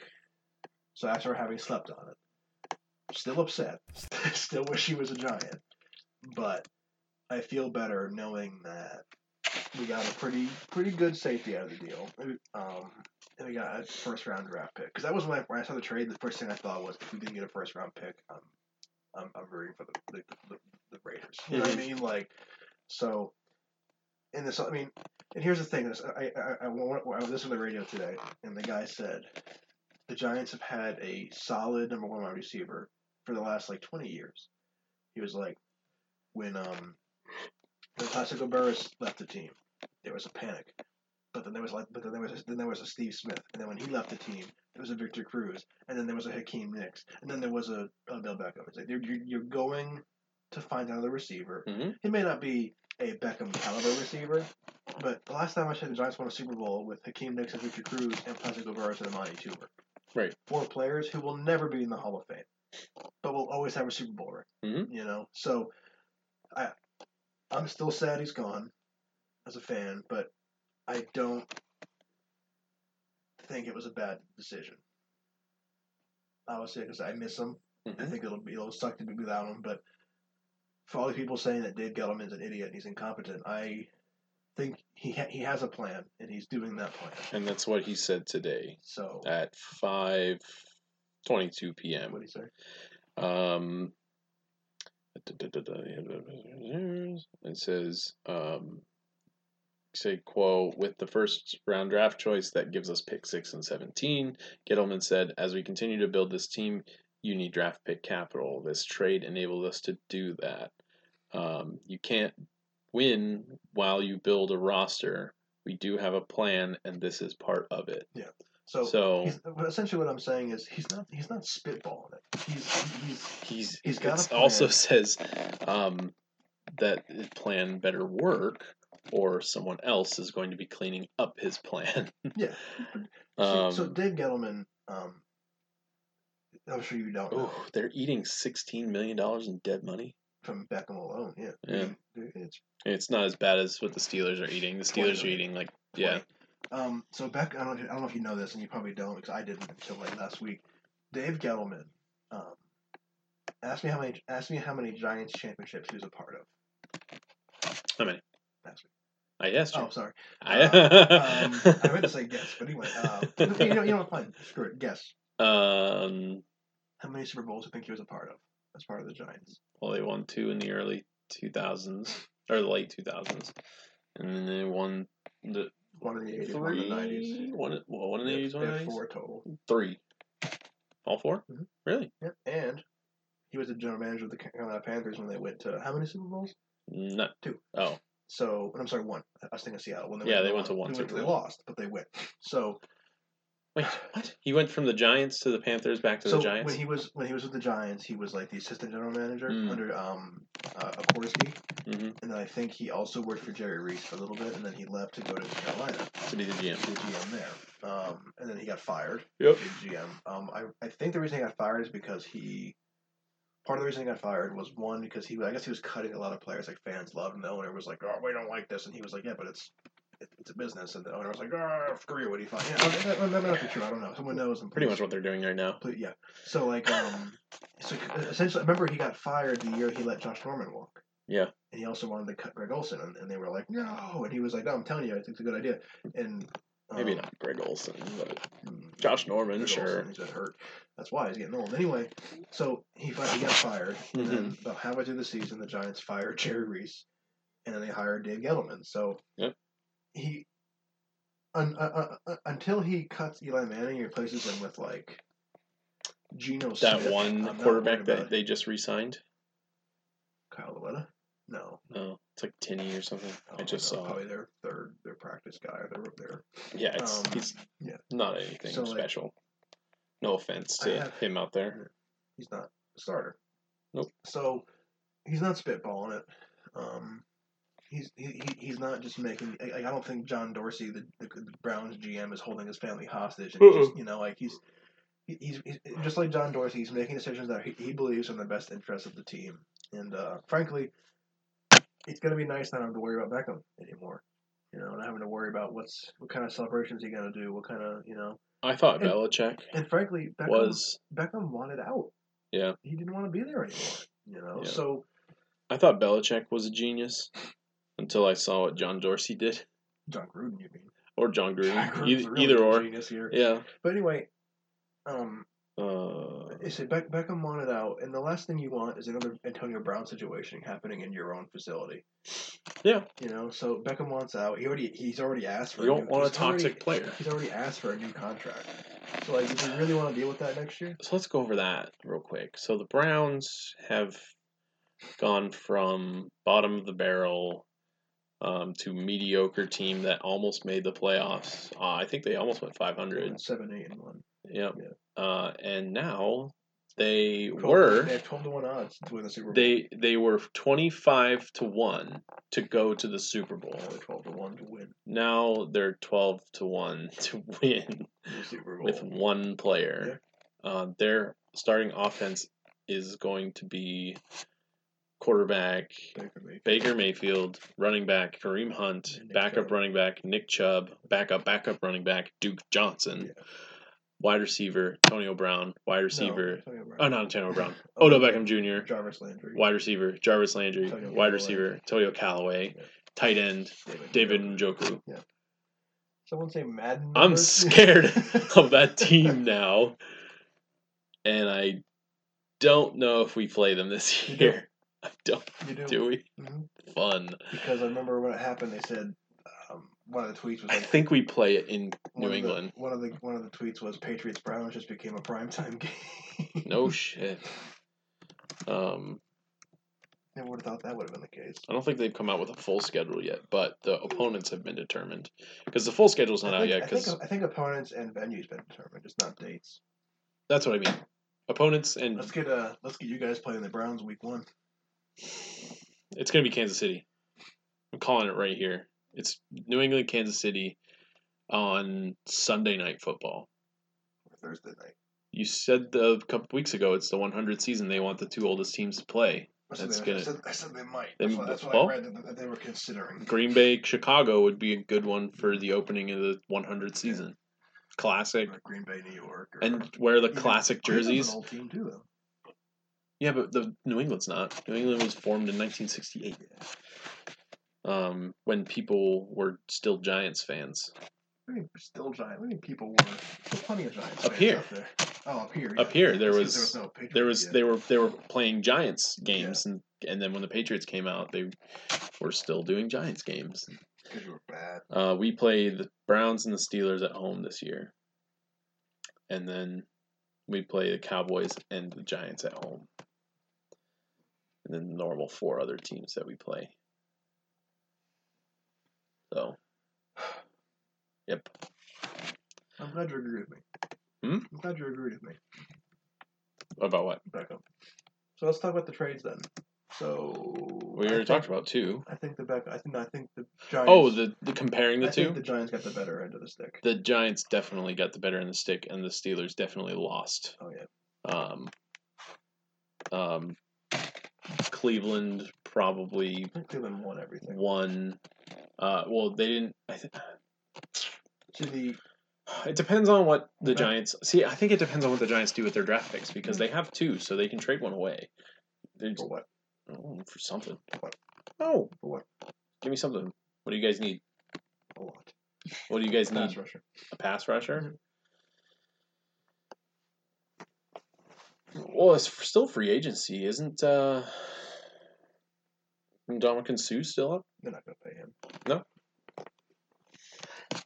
so. After having slept on it, still upset. still wish he was a Giant, but I feel better knowing that we got a pretty pretty good safety out of the deal. Um, and we got a first round draft pick because that was when I, when I saw the trade. The first thing I thought was if we didn't get a first round pick, um, I'm I'm rooting for the the, the, the Raiders. You know what I mean? Like so. In this, I mean, and here's the thing: is I I, I, I, I listened to the radio today, and the guy said the Giants have had a solid number one wide receiver for the last like 20 years. He was like, when um when Plaxico Burress left the team, there was a panic. But then there was like, but then there was a, then there was a Steve Smith, and then when he left the team, there was a Victor Cruz, and then there was a Hakeem Nicks, and then there was a, a Bill Beckham. It's like you're, you're going to find another receiver. Mhm. He may not be a Beckham caliber receiver, but the last time I said the Giants won a Super Bowl with Hakeem Nicks and Victor Cruz and Plaxico Burress and Amani Toomer. Right. Four players who will never be in the Hall of Fame, but will always have a Super Bowl ring. Mhm. You know, so I I'm still sad he's gone as a fan, but I don't think it was a bad decision. Obviously, because I miss him. I Mhm. think it'll be it'll suck to be without him. But for all the people saying that Dave Gettleman's an idiot and he's incompetent, I think he ha- he has a plan and he's doing that plan. And that's what he said today So at 5:22 p.m. what do you say? Um, it says, um, say, quote, with the first round draft choice that gives us pick six and 17, Gettleman said, as we continue to build this team, you need draft pick capital. This trade enabled us to do that. Um, you can't win while you build a roster. We do have a plan, and this is part of it. Yeah. So, So essentially, what I'm saying is he's not he's not spitballing it. He's he's he's He's got it also says um, that plan better work or someone else is going to be cleaning up his plan. yeah. um, so Dave Gettleman, um, I'm sure you don't know oh, they're eating sixteen million dollars in dead money. from Beckham alone. Yeah, Yeah. it's It's not as bad as what the Steelers are eating. The Steelers are eating like yeah, Um, so Beck, I don't, know if you- I don't know if you know this, and you probably don't because I didn't until like last week. Dave Gettleman, um, asked me how many asked me how many Giants championships he was a part of. how many? Last week. I asked you. Oh, sorry. I, um, I meant to say guess, but anyway, uh, you know, you know what? Fine, screw it. Guess um, how many Super Bowls do you think he was a part of as part of the Giants? well, they won two in the early two thousands or the late two thousands, and then they won the One in the eighties, one in the nineties. One, well, one in the eighties, one in the nineties. four total. Three. All 4 Mhm. Really? Yep. And he was the general manager of the Carolina Panthers when they went to how many Super Bowls? No. Two. Oh, So, and I'm sorry, one. I was thinking of Seattle. When they Yeah, went they went to one. They, went they lost, but they went. So, wait, what? He went from the Giants to the Panthers back to so the Giants? when he was when he was with the Giants, he was like the assistant general manager Mm. under um uh, Akorski, hmm and then I think he also worked for Jerry Reese for a little bit, and then he left to go to Carolina, To be the GM. the GM there. Um, and then he got fired. Yep. GM. Um, I, I think the reason he got fired is because he. Part of the reason he got fired was one because he I guess he was cutting a lot of players like fans loved and the owner was like oh we don't like this. And he was like yeah but it's it, it's a business. And the owner was like oh screw you. What do you find? Yeah that, that, might not be true. I don't know. Someone knows and Pretty much what they're doing right now. please- yeah. So like um so essentially remember he got fired the year he let Josh Norman walk? Yeah. and he also wanted to cut Greg Olsen. And, and they were like no. And he was like no I'm telling you I think it's a good idea. And Maybe um, not Greg Olsen, but mm, Josh Norman, Greg sure. Olsen, he's been hurt. That's why he's getting old. Anyway, so he finally got fired, and then Mm-hmm. about halfway through the season, the Giants fired Jerry Reese, and then they hired Dave Gettleman. So Yep. he un, uh, uh, uh, until he cuts Eli Manning, and replaces him with like Geno That Smith. one quarterback that they just re signed? Kyle Lauletta. No, No, it's like Tanney or something. I Oh, just no, saw. probably their third their practice guy. Or their their Yeah, it's, um, he's yeah. not anything So, like- special. No offense to have- him out there. he's not a starter. Nope. So he's not spitballing it. Um, he's he, he- he's not just making. Like, I don't think John Dorsey, the, the, the Browns GM, is holding his family hostage. And he's just, you know, like he's, he's he's just like John Dorsey. He's making decisions that he, he believes are in the best interest of the team. And uh, frankly, it's gonna be nice not having to worry about Beckham anymore. You know, not having to worry about what's what kind of celebrations he gonna do, what kind of you know. I thought And- Belichick And frankly, Beckham was. Beckham wanted out. Yeah. He didn't want to be there anymore. You know, Yeah. so I thought Belichick was a genius until I saw what John Dorsey did, John Gruden, you mean? or John John Gruden, Gruden's either, really either or. genius here. Yeah. But anyway, um, Uh, I said Beck- Beckham wanted out, and the last thing you want is another Antonio Brown situation happening in your own facility. Yeah. You know, so Beckham wants out. He already he's already asked for. you a don't new, want a he's already- toxic player. He's already asked for a new contract. So like, do we really want to deal with that next year? So let's go over that real quick. So the Browns have gone from bottom of the barrel um, to mediocre team that almost made the playoffs. Uh, I think they almost went 500. Seven, eight, and one. Yep. Yeah. Uh, and now they 12 were They have twelve to one odds to win the Super Bowl. they they were 25 to 1 to go to the Super Bowl. Now they're twelve to one to win Now they're 12 to 1 to win the Super Bowl. with one player. Uh, their starting offense is going to be quarterback Baker Mayfield. Baker Mayfield, running back Kareem Hunt, backup Chubb. running back Nick Chubb, backup backup running back Duke Johnson, Yeah. Wide receiver Antonio Brown, wide No, receiver Antonio Brown. oh not Antonio Brown, Odo Beckham Jr. Jarvis Landry. wide receiver Jarvis Landry, Antonio wide Callaway. receiver Toyo Callaway, Yeah. tight end David Njoku. Someone say Madden. I'm scared of that team now, and I don't know if we play them this year. I don't. You do. Do we? Mhm. Fun. Because I remember when it happened, they said one of the tweets was I think we play it in one New of the- England. one of the one of the tweets was Patriots Browns just became a primetime game. No shit. Um, Never would have thought that would have been the case. I don't think they've come out with a full schedule yet, but the opponents have been determined because the full schedule's not I out think, yet. I think Because I think opponents and venues been determined, just not dates. that's what I mean. Opponents and Let's get uh let's get you guys playing the Browns week one. it's gonna be Kansas City. I'm calling it right here. It's New England, Kansas City, on Sunday night football. or Thursday night. You said the, a couple weeks ago it's the 100 season. They want the two oldest teams to play. I said, That's they, good. I, said, I said they might. They- That's what, that's what well- I read that, that they were considering. Green Bay, Chicago would be a good one for the opening of the 100 season. Classic. Or Green Bay, New York. Or, And wear the classic jerseys. An old team too, though. Yeah, but the New England's not. New England was formed in 1968. Um, when people were still Giants fans. I mean, still giant. I mean, people were there's plenty of Giants Up fans here. Out there. Oh, up here. Up here, there That's 'cause was- no There was they were they were playing Giants games and and then when the Patriots came out, they were still doing Giants games. because you were bad. Uh, we play the Browns and the Steelers at home this year, and then we play the Cowboys and the Giants at home, and then the normal four other teams that we play. So, yep. I'm glad you agree with me. Hmm? I'm glad you agree with me. About what Beckham. So let's talk about the trades then. So we already think- talked about two. I think the Beck. I think I think the Giants. Oh, the, the comparing the I two. think the Giants got the better end of the stick. the Giants definitely got the better end of the stick, and the Steelers definitely lost. Oh yeah. Um, um, Cleveland probably Cleveland won everything. won. Uh, well, they didn't. I th- To the it depends on what the Okay. Giants see. I think it depends on what the Giants do with their draft picks because they have two, so they can trade one away. For what? oh, for something. What? Oh, For what? give me something. What do you guys need? A lot. What do you guys Pass need? rusher. A pass rusher? Mhm. Well, it's still free agency, isn't uh Ndamukong Suh still up? They're not going to pay him. No.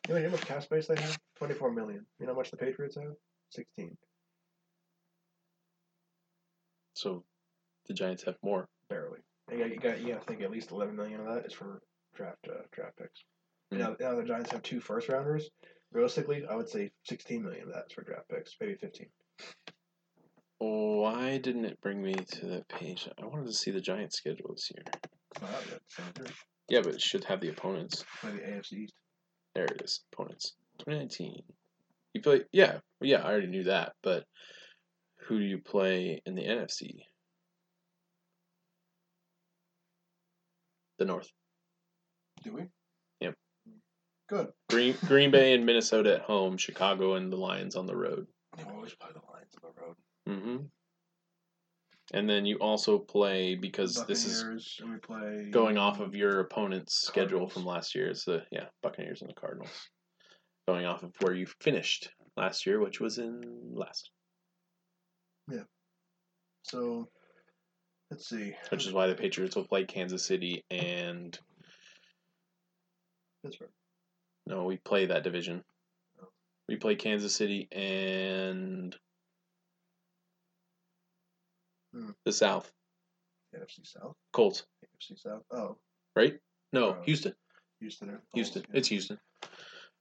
You know how much cap space they have? Twenty-four million. You know how much the Patriots have? Sixteen. So the Giants have more. Barely. You got, you got, you got to think at least eleven million of that is for draft uh, draft picks. Hmm. Now, now the Giants have two first rounders. Realistically, I would say sixteen million of that is for draft picks, maybe fifteen. Why didn't it bring me to that page? I wanted to see the Giants schedule this year. It's not out yet. So good. Yeah, but it should have the opponents. Play the AFC East. There it is. Opponents. 2019. You play. Yeah, yeah. I already knew that. But who do you play in the NFC? The North. Do we? Yep. Good. Green Green Bay and Minnesota at home. Chicago and the Lions on the road. They always play the Lions on the road. Mm-hmm. And then you also play because this is and we play going off of your opponent's schedule from last year. It's the yeah Buccaneers and the Cardinals. Going off of where you finished last year, which was in last, Yeah. So let's see. which is why the Patriots will play Kansas City and Pittsburgh. no, we play that division. Oh. We play Kansas City and Hmm. the South NFC South. Colts, NFC South. Oh, right? No, Uh, Houston. Houston. or- Houston. yeah. It's Houston.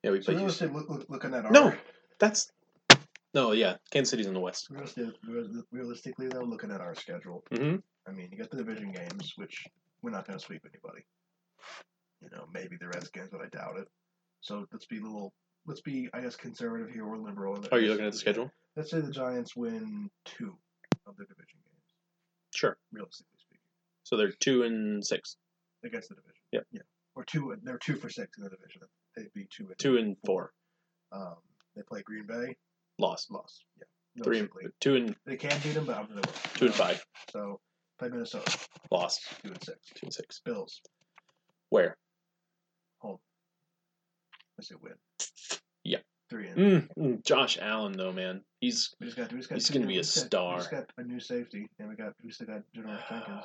Yeah, we So play Houston. look, look, looking at our No, that's no, yeah. Kansas City's in the West. realistically though, looking at our schedule, Mm-hmm. I mean, you got the division games, which we're not going to sweep anybody. You know, maybe the Redskins, but I doubt it. So let's be a little, let's be, I guess, conservative here or liberal. Are you looking at the schedule? Let's say the Giants win two of their division games, Sure. realistically speaking, So they're two and six, against the division. Yep. Yeah. Or two, they're two for six in the division. They'd be two and two and four. Um, they play Green Bay, Lost. lost. Yeah. Three and two and They can beat them, but I'm going to win. two and five. So play Minnesota, Lost. two and six. Two and six. Bills, Where? home. I say win. Three and. Mm, mm, Josh Allen though, man. He's got. We just got He's gonna new- be a we just got- star. We just got a new safety, and we got. We still got Janoris Jenkins.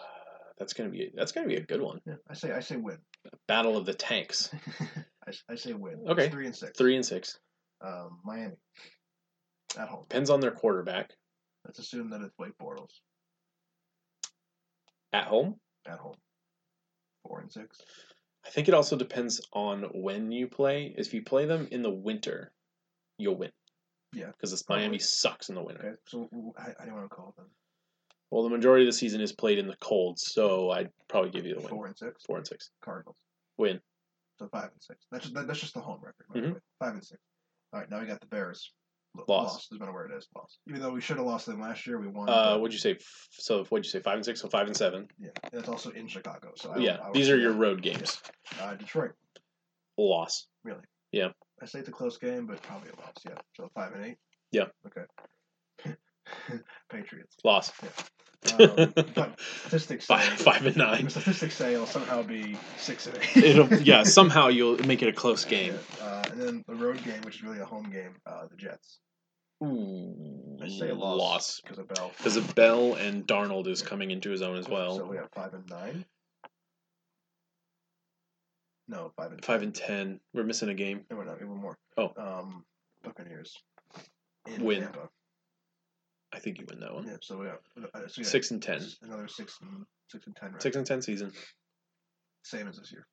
that's gonna be that's gonna be a good one. Yeah, I say. I say win. Battle of the tanks. I, I, say win. Okay. It's three and six. Three and six. Um, Miami. At home. Depends on their quarterback. Let's assume that it's Blake Bortles At home. at home. Four and six. I think it also depends on when you play. If you play them in the winter, you'll win. Yeah. Because this. Miami sucks in the winter. Okay. So w- I, I don't want to call them Well, the majority of the season is played in the cold, so I'd probably give you the win. four and six. Four and six. Cardinals. Win. So five and six. That's just, that's just the home record. By Mhm. Five and six. All right. Now we got the Bears. Lo- Loss. Lost. Doesn't matter where it is. Lost. Even though we should have lost them last year, we won. Uh, what'd you say? So what'd you say? Five and six. So five and seven. Yeah, and it's also in Chicago. So I yeah, I would these are your road games. Uh, Detroit, Loss. really. Yeah. I say it's a close game, but probably a loss. Yeah. So five and eight. Yeah. Okay. Patriots. Loss. Um, but statistics say five, five and nine. statistics say it'll somehow be six and eight. It'll yeah. Somehow you'll make it a close game. Yeah. Uh, and then the road game, which is really a home game, uh, the Jets. Ooh, I say a loss. Because of Bell. Because of Bell and Darnold is coming into his own as well. So we have five and nine. No, five and Five 10. and ten. We're missing a game. No, we're not. Even more. Oh. Um, Buccaneers. In Win. Tampa. I think you win that one. Yeah. So we have so we got Six and ten. Another six and six and ten. Right? Six and ten season. Same as this year.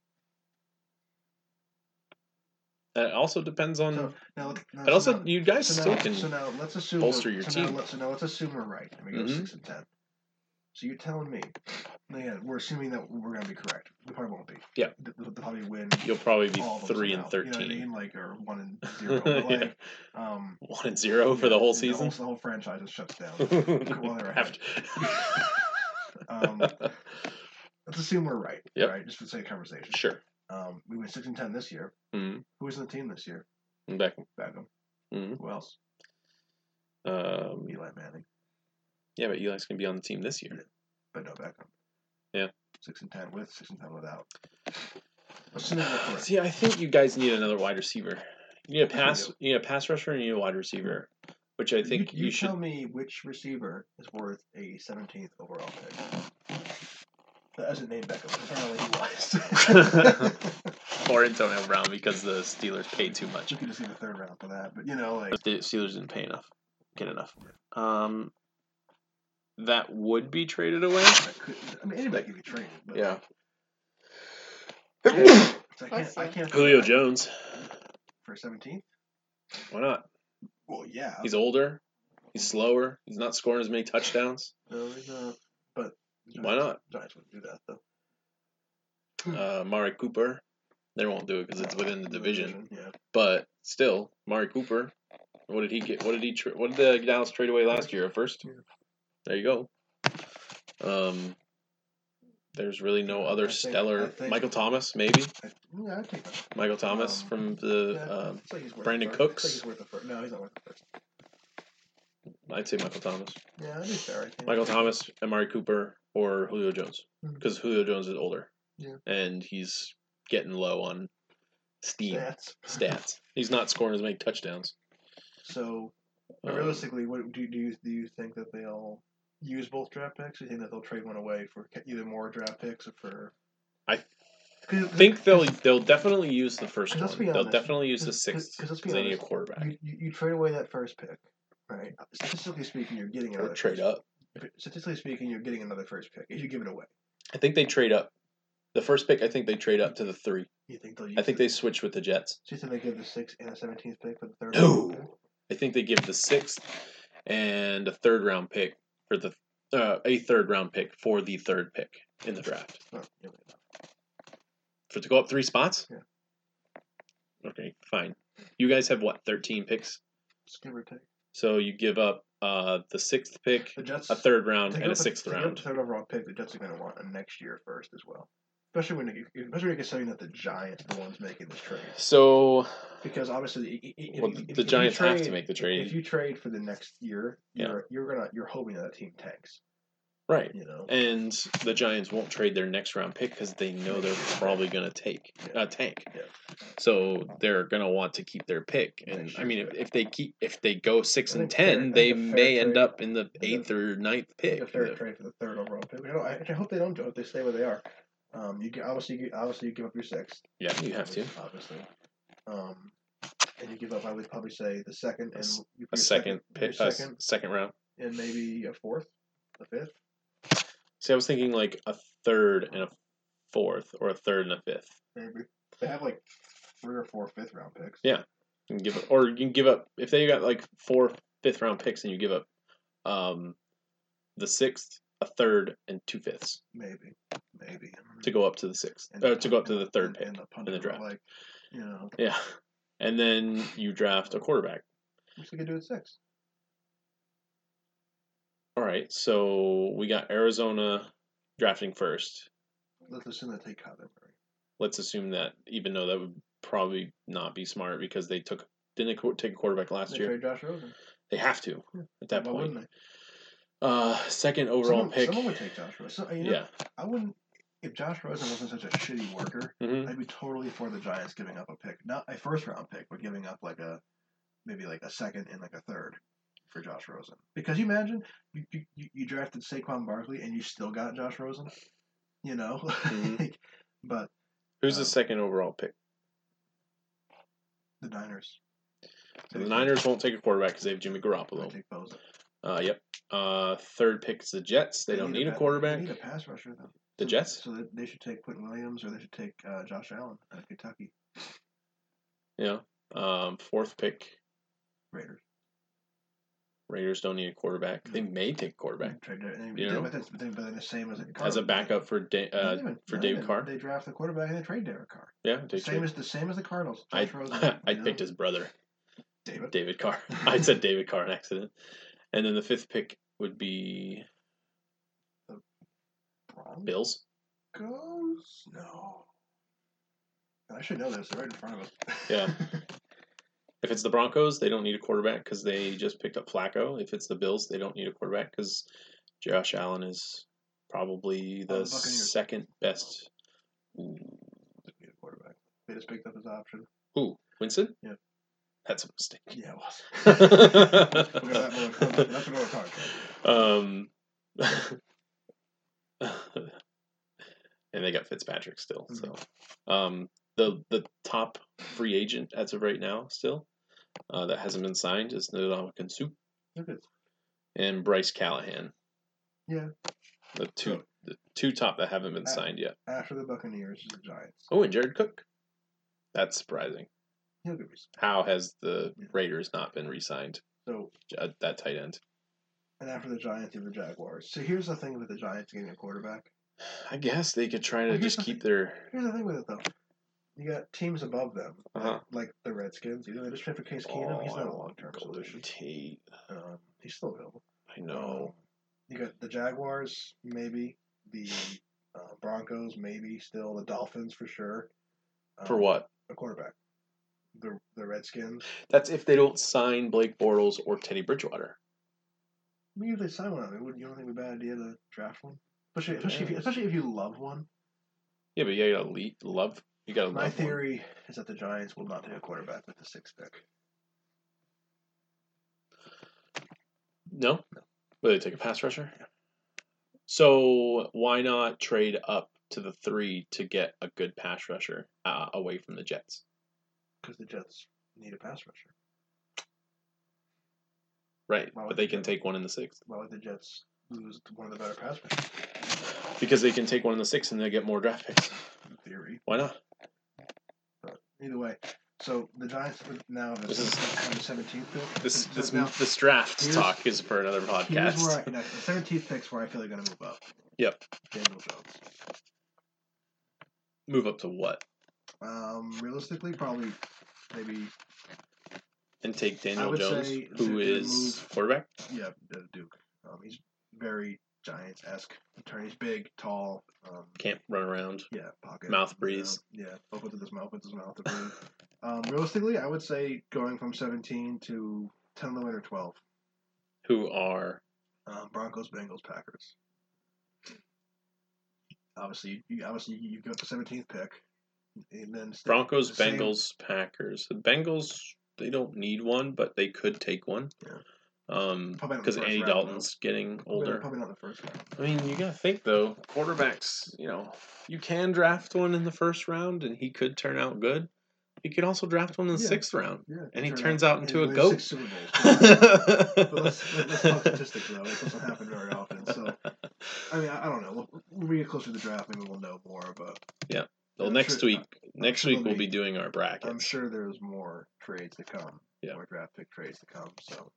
That also depends on. So now, now but so also, now- you guys so still now, can. so now let's assume bolster your Now, team. let- so now let's assume we're right and we go Mhm. six and ten. So you're telling me, again, we're assuming that we're going to be correct. We probably won't be. Yeah. Th- They'll probably win. You'll probably be all of them three and somehow, You know what I mean? Like or one and zero. But Yeah. like, um, One and zero for yeah, the whole The season. whole, the whole franchise just shuts down. Well, they're ahead. um, let's assume we're right. Yep. Right, just for the sake of conversation. sure. Um, we went six and ten this year. Mm-hmm. Who was in the team this year? Beckham. Beckham. Mhm. Who else? Um, Eli Manning. Yeah, but Eli's gonna be on the team this year. but no Beckham. Yeah. Six and ten with, six and ten without. Correct. See, I think you guys need another wide receiver. You need a pass. You need a pass rusher, and you need a wide receiver, which I think you, you, should. tell me which receiver is worth a 17th overall pick. That isn't named Beckham. Apparently he was. or Antonio Brown because the Steelers paid too much. you could just see the third round for that, but you know, like the Steelers didn't pay enough, get enough. Um, that would be traded away. that could, I mean, anybody could be traded. But Yeah, so I can't. I can't. Julio Jones. for 17th. Why not? Well, yeah. He's older. He's slower. He's not scoring as many touchdowns. no, he's not. But Why not? Giants wouldn't do that though. uh, Mari Cooper. They won't do it because it's within the division. Yeah. But still, Mari Cooper. What did he get? What did he? Tra- what did the Dallas trade away last year? A first. Yeah. There you go. Um, there's really no other think- stellar. Think- Michael Thomas, maybe. I, yeah, I'd take that. Michael Thomas Um, from the. Yeah, Um, like Brandon. Cooks? Like he's worth the first. No, he's not worth the first. I'd say Michael Thomas. Yeah, that'd be fair. I think. Michael Thomas, Amari Cooper, or Julio Jones, because Julio Jones is older. Yeah. And he's getting low on steam Stats. stats. He's not scoring as many touchdowns. So, Um, realistically, what do, do you do you think that they'll use both draft picks? Or you think that they'll trade one away for either more draft picks or for? I think they'll they'll definitely use the first one. be They'll honest. definitely use the sixth cause- let's be they need a honest, quarterback you, you, you trade away that first pick, right? Statistically speaking, you're getting or another trade first- up. Statistically speaking, you're getting another first pick if you give it away. I think they trade up. The first pick, I think they trade up to the three. You think they'll? Use I think the, they switch with the Jets. So you think they give the sixth and the seventeenth pick for the third? No. I think they give the sixth and a third round pick for the uh, a third round pick for the third pick in the draft. Yeah, For to go up three spots? Yeah. Okay, fine. You guys have what, thirteen picks? just give or take. So you give up uh the sixth pick, The Jets. a third round, and a the- sixth to round. third overall pick, the Jets are going to want a next year first as well. Especially when, you, especially considering that the Giants are the ones making this trade. So Because obviously, if, well, if- the if Giants have to make the trade. If you trade for the next year, you're you're gonna you're hoping that that team tanks. Right. You know. And the Giants won't trade their next round pick because they know they're probably going to take Yeah. uh, tank. Yeah. So they're going to want to keep their pick. And I mean, if, if they keep if they go six and think fair- ten, they may end up in the eighth or ninth pick. a fair trade for the third overall pick. I, I hope they don't do it. They stay where they are. Um, you get, obviously you, obviously you give up your sixth. Yeah, you have to. Obviously. Um, and you give up. I would probably say the second and A your second your pick, a second second round. and maybe a fourth, a fifth. See, I was thinking like a third and a fourth, or a third and a fifth. Maybe they have like three or four fifth round picks. Yeah. You can give up, or you can give up if they got like four fifth round picks, and you give up um, the sixth, a third, and two fifths Maybe, maybe to go up to the sixth, And uh, to go up to the third and- pick. and the in the draft. Like, you know, Yeah, and then you draft a quarterback. which they could do at six. All right, so we got Arizona drafting first. Let's assume that they take Kyler Murray. Let's assume that, even though that would probably not be smart because they took didn't take a quarterback last They year. trade Josh Rosen. They have to Yeah. at that Why point. Uh, second overall someone, pick. Someone would take Josh Rosen. So, you know, yeah. I wouldn't. If Josh Rosen wasn't such a shitty worker, hmm I'd be totally for the Giants giving up a pick, not a first round pick, but giving up like a maybe like a second and like a third for Josh Rosen. Because you imagine you you, you- drafted Saquon Barkley and you still got Josh Rosen, you know, Mhm. like, but Who's the Um, second overall pick? the Niners. So the Niners won't take a quarterback because they have Jimmy They Garoppolo. Uh, yep. Uh, third pick is the Jets. They, don't need, a pa- quarterback. They need a pass rusher though. The So- Jets? So they, they should take Quinnen Williams or they should take uh, Josh Allen out of Kentucky Yeah. Um, fourth pick. Raiders. Raiders don't need a quarterback. They may take a quarterback Trade and- You know? but, then, the same as a as a backup for da- uh, for not David even. Carr. They draft the quarterback and they trade Derek Carr. Yeah, they same trade. as the same as the Cardinals. I Rosen, I you know? picked his brother, David. David Carr. I said David Carr on accident. And then the fifth pick would be Broncos? Bills. No. I should know this. They're right in front of us. Yeah. If it's the Broncos, they don't need a quarterback because they just picked up Flacco. If it's the Bills, they don't need a quarterback because Josh Allen is probably Oh, the the Buccaneers. second best. Ooh, They need a quarterback. They just picked up his option. Who? Winston? Yeah. That's a mistake. Yeah, it was. Look at that little contract. That's another contract. um, and they got Fitzpatrick still. So, um, the the top free agent as of right now, still, uh, that hasn't been signed is Ndamukong Suh and Bryce Callahan. Yeah. The two So- the two top that haven't been signed yet. after the Buccaneers is the Giants. Oh, and Jared Cook. That's surprising. He'll get respect. How has the Yeah. Raiders not been re-signed? So Uh, that tight end. and after the Giants, you have the Jaguars. So here's the thing with the Giants getting a quarterback. I guess they could try to Well, just the keep their. Here's the thing with it though. You got teams above them, like- Uh-huh. like, the Redskins. You know, they just traded for Case Keenum. He's Oh, not a long term solution. Tate. Um, he's still available. I know. Um, you got the Jaguars, maybe. The uh, Broncos, maybe. Still the Dolphins for sure. For Um, what? A quarterback. The the Redskins. That's if they don't sign Blake Bortles or Teddy Bridgewater. I mean, if they sign one of them, you don't think it'd be a bad idea to draft one? Especially, especially, if you, especially if you love one. Yeah, but you gotta love. You gotta My love one. theory is that the Giants will not take a quarterback with the sixth pick. No, will they take a pass rusher? So why not trade up to the three to get a good pass rusher uh, away from the Jets? Because the Jets need a pass rusher. Right, Why but would they can do take one in the sixth Why would the Jets lose to one of the better pass rushers? because they can take one in the sixth and they get more draft picks. In theory. Why not? But either way, so the Giants now have the This is- have the seventeenth pick. This So this now, this draft here's- talk is for another here's podcast. where I, no, the seventeenth pick's where I feel they're going to move up. Yep. Daniel Jones. Move up to what Um, realistically, probably maybe and take Daniel Jones, who is move- quarterback. yeah, Duke. Um, he's very Giants esque. He's big, tall. Um, Can't run around. Yeah, pocket. Mouth you know, breeze. yeah, opens with his mouth, opens his mouth to breathe. um, realistically, I would say going from 17 to 10, 11, or 12. Who are Um, Broncos, Bengals, Packers. Obviously, you, obviously you got the 17th pick, and then stay- Broncos, Bengals, Packers. The Bengals they don't need one, but they could take one. Yeah. Um, Probably not in the because Andy round, though. Dalton's getting older. probably not the first round. I mean, you gotta think though. Quarterbacks, you know, you can draft one in the first round, and he could turn out good. You could also draft one in the Yeah. sixth round, Yeah, and he turn turns out and into a goat. Super Bowls. but let's, let- let's talk statistics though. It doesn't happen very often. So I mean, I, I don't know. When we get closer to the draft, maybe we'll know more. But well, I'm next sure- week, next sure week we'll be- be doing our bracket. I'm sure there's more trades to come. Yeah. More draft pick trades to come. So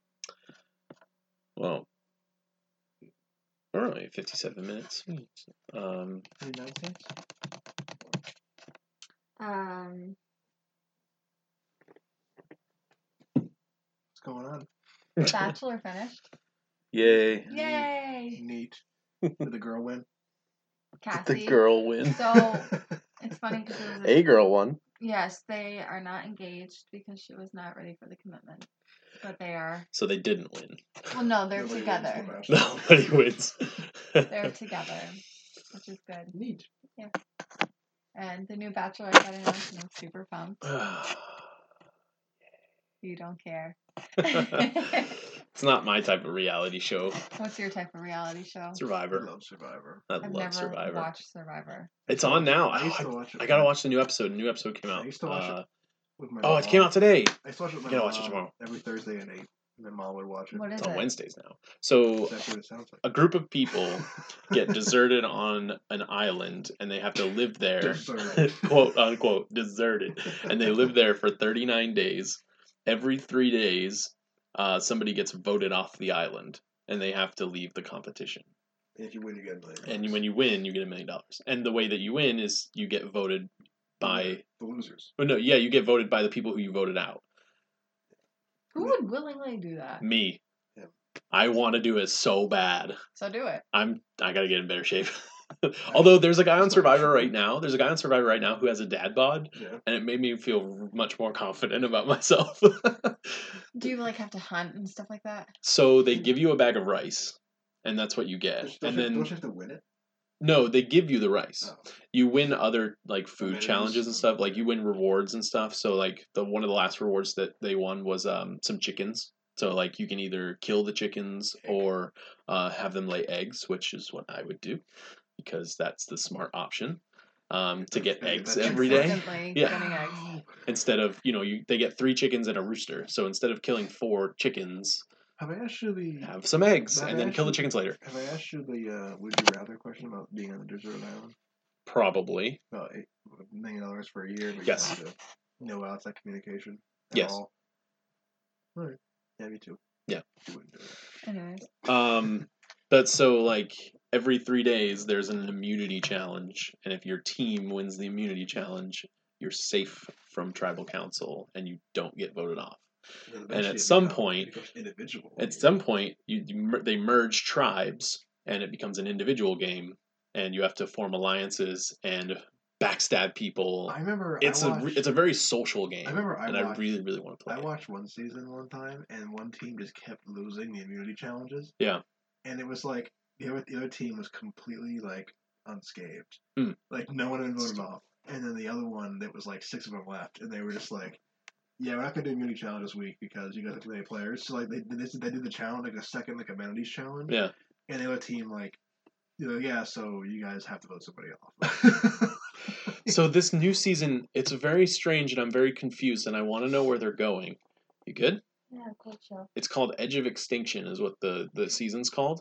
Well, we're only at 57 minutes. Um. Um, What's going on? Bachelor finished. yay! Yay, Neat. Did the girl win? Cassie. The girl win. So it's funny because it a, A girl won. yes, they are not engaged because she was not ready for the commitment, but they are. So they didn't win. Well, no, they're Nobody wins together. the Bachelor. Nobody wins. They're together, which is good. Neat. Yeah. And the new Bachelor got announced, and I'm super pumped. You don't care. it's not my type of reality show. What's your type of reality show? Survivor. I love Survivor. I I've love never Survivor. watched Survivor. It's on now. I I, used to watch it. I gotta watch the new episode. The new episode came out. I out. used to watch it Uh, with my oh, it came out today. I used to watch it with my Gotta watch it mom tomorrow. every Thursday at eight, and then mom would watch it. What is It's on it? Wednesdays now. So That's what it sounds like. a group of people get deserted on an island, and they have to live there, Deserted. quote unquote, deserted, and they live there for 39 days. Every three days, uh, somebody gets voted off the island, and they have to leave the competition. And if you win, you get a million. And when you win, you get a million dollars. And the way that you win is you get voted by. the losers. Oh no, yeah, you get voted by the people who you voted out. Who would willingly do that? Me. Yeah. I want to do it so bad. So do it. I'm. I gotta get in better shape. Although there's a guy on Survivor right now. There's a guy on Survivor right now who has a dad bod, Yeah. and it made me feel much more confident about myself. Do you like have to hunt and stuff like that? so they give you a bag of rice, and that's what you get. Don't, don't And you, then don't you have to win it? no, they give you the rice. Oh. You win other like food Amenities. challenges and stuff. Like you win rewards and stuff. So like the one of the last rewards that they won was um some chickens. So like you can either kill the chickens or uh, have them lay eggs, which is what I would do because that's the smart option. Um, to get eggs every day Yeah. eggs. instead of you know you they get three chickens and a rooster. So instead of killing four chickens, Have I asked you the have some eggs That and then kill the chickens later. Have I asked you the uh, would you rather question about being on a desert island? Probably. About eight million dollars for a year, but Yes. you have to no outside communication. At Yes. All. all right. Yeah, me too. Yeah. You wouldn't do it. Anyways, Um, but so like every three days there's an immunity challenge, and if your team wins the immunity challenge, you're safe from tribal council and you don't get voted off. And, at some point- individual. At some point, you, you they merge tribes, and it becomes an individual game, and you have to form alliances and backstab people. I remember It's I a watched, re- it's a very social game, I remember I and I really really want to play. I it. watched one season one time, and one team just kept losing the immunity challenges. Yeah. And it was like the other, the other team was completely like unscathed. Hmm. Like no one had voted off. And then the other one, that was like six of them left, and they were just like, "Yeah, we're not gonna do immunity challenge this week because you guys have too many players." So like they they, did- they did the challenge like a second like amenities challenge. Yeah. And the other team like, you know, yeah, so you guys have to vote somebody off. So this new season, it's very strange, and I'm very confused, and I want to know where they're going. You good? Yeah, cool show. It's called Edge of Extinction, is what the the season's called.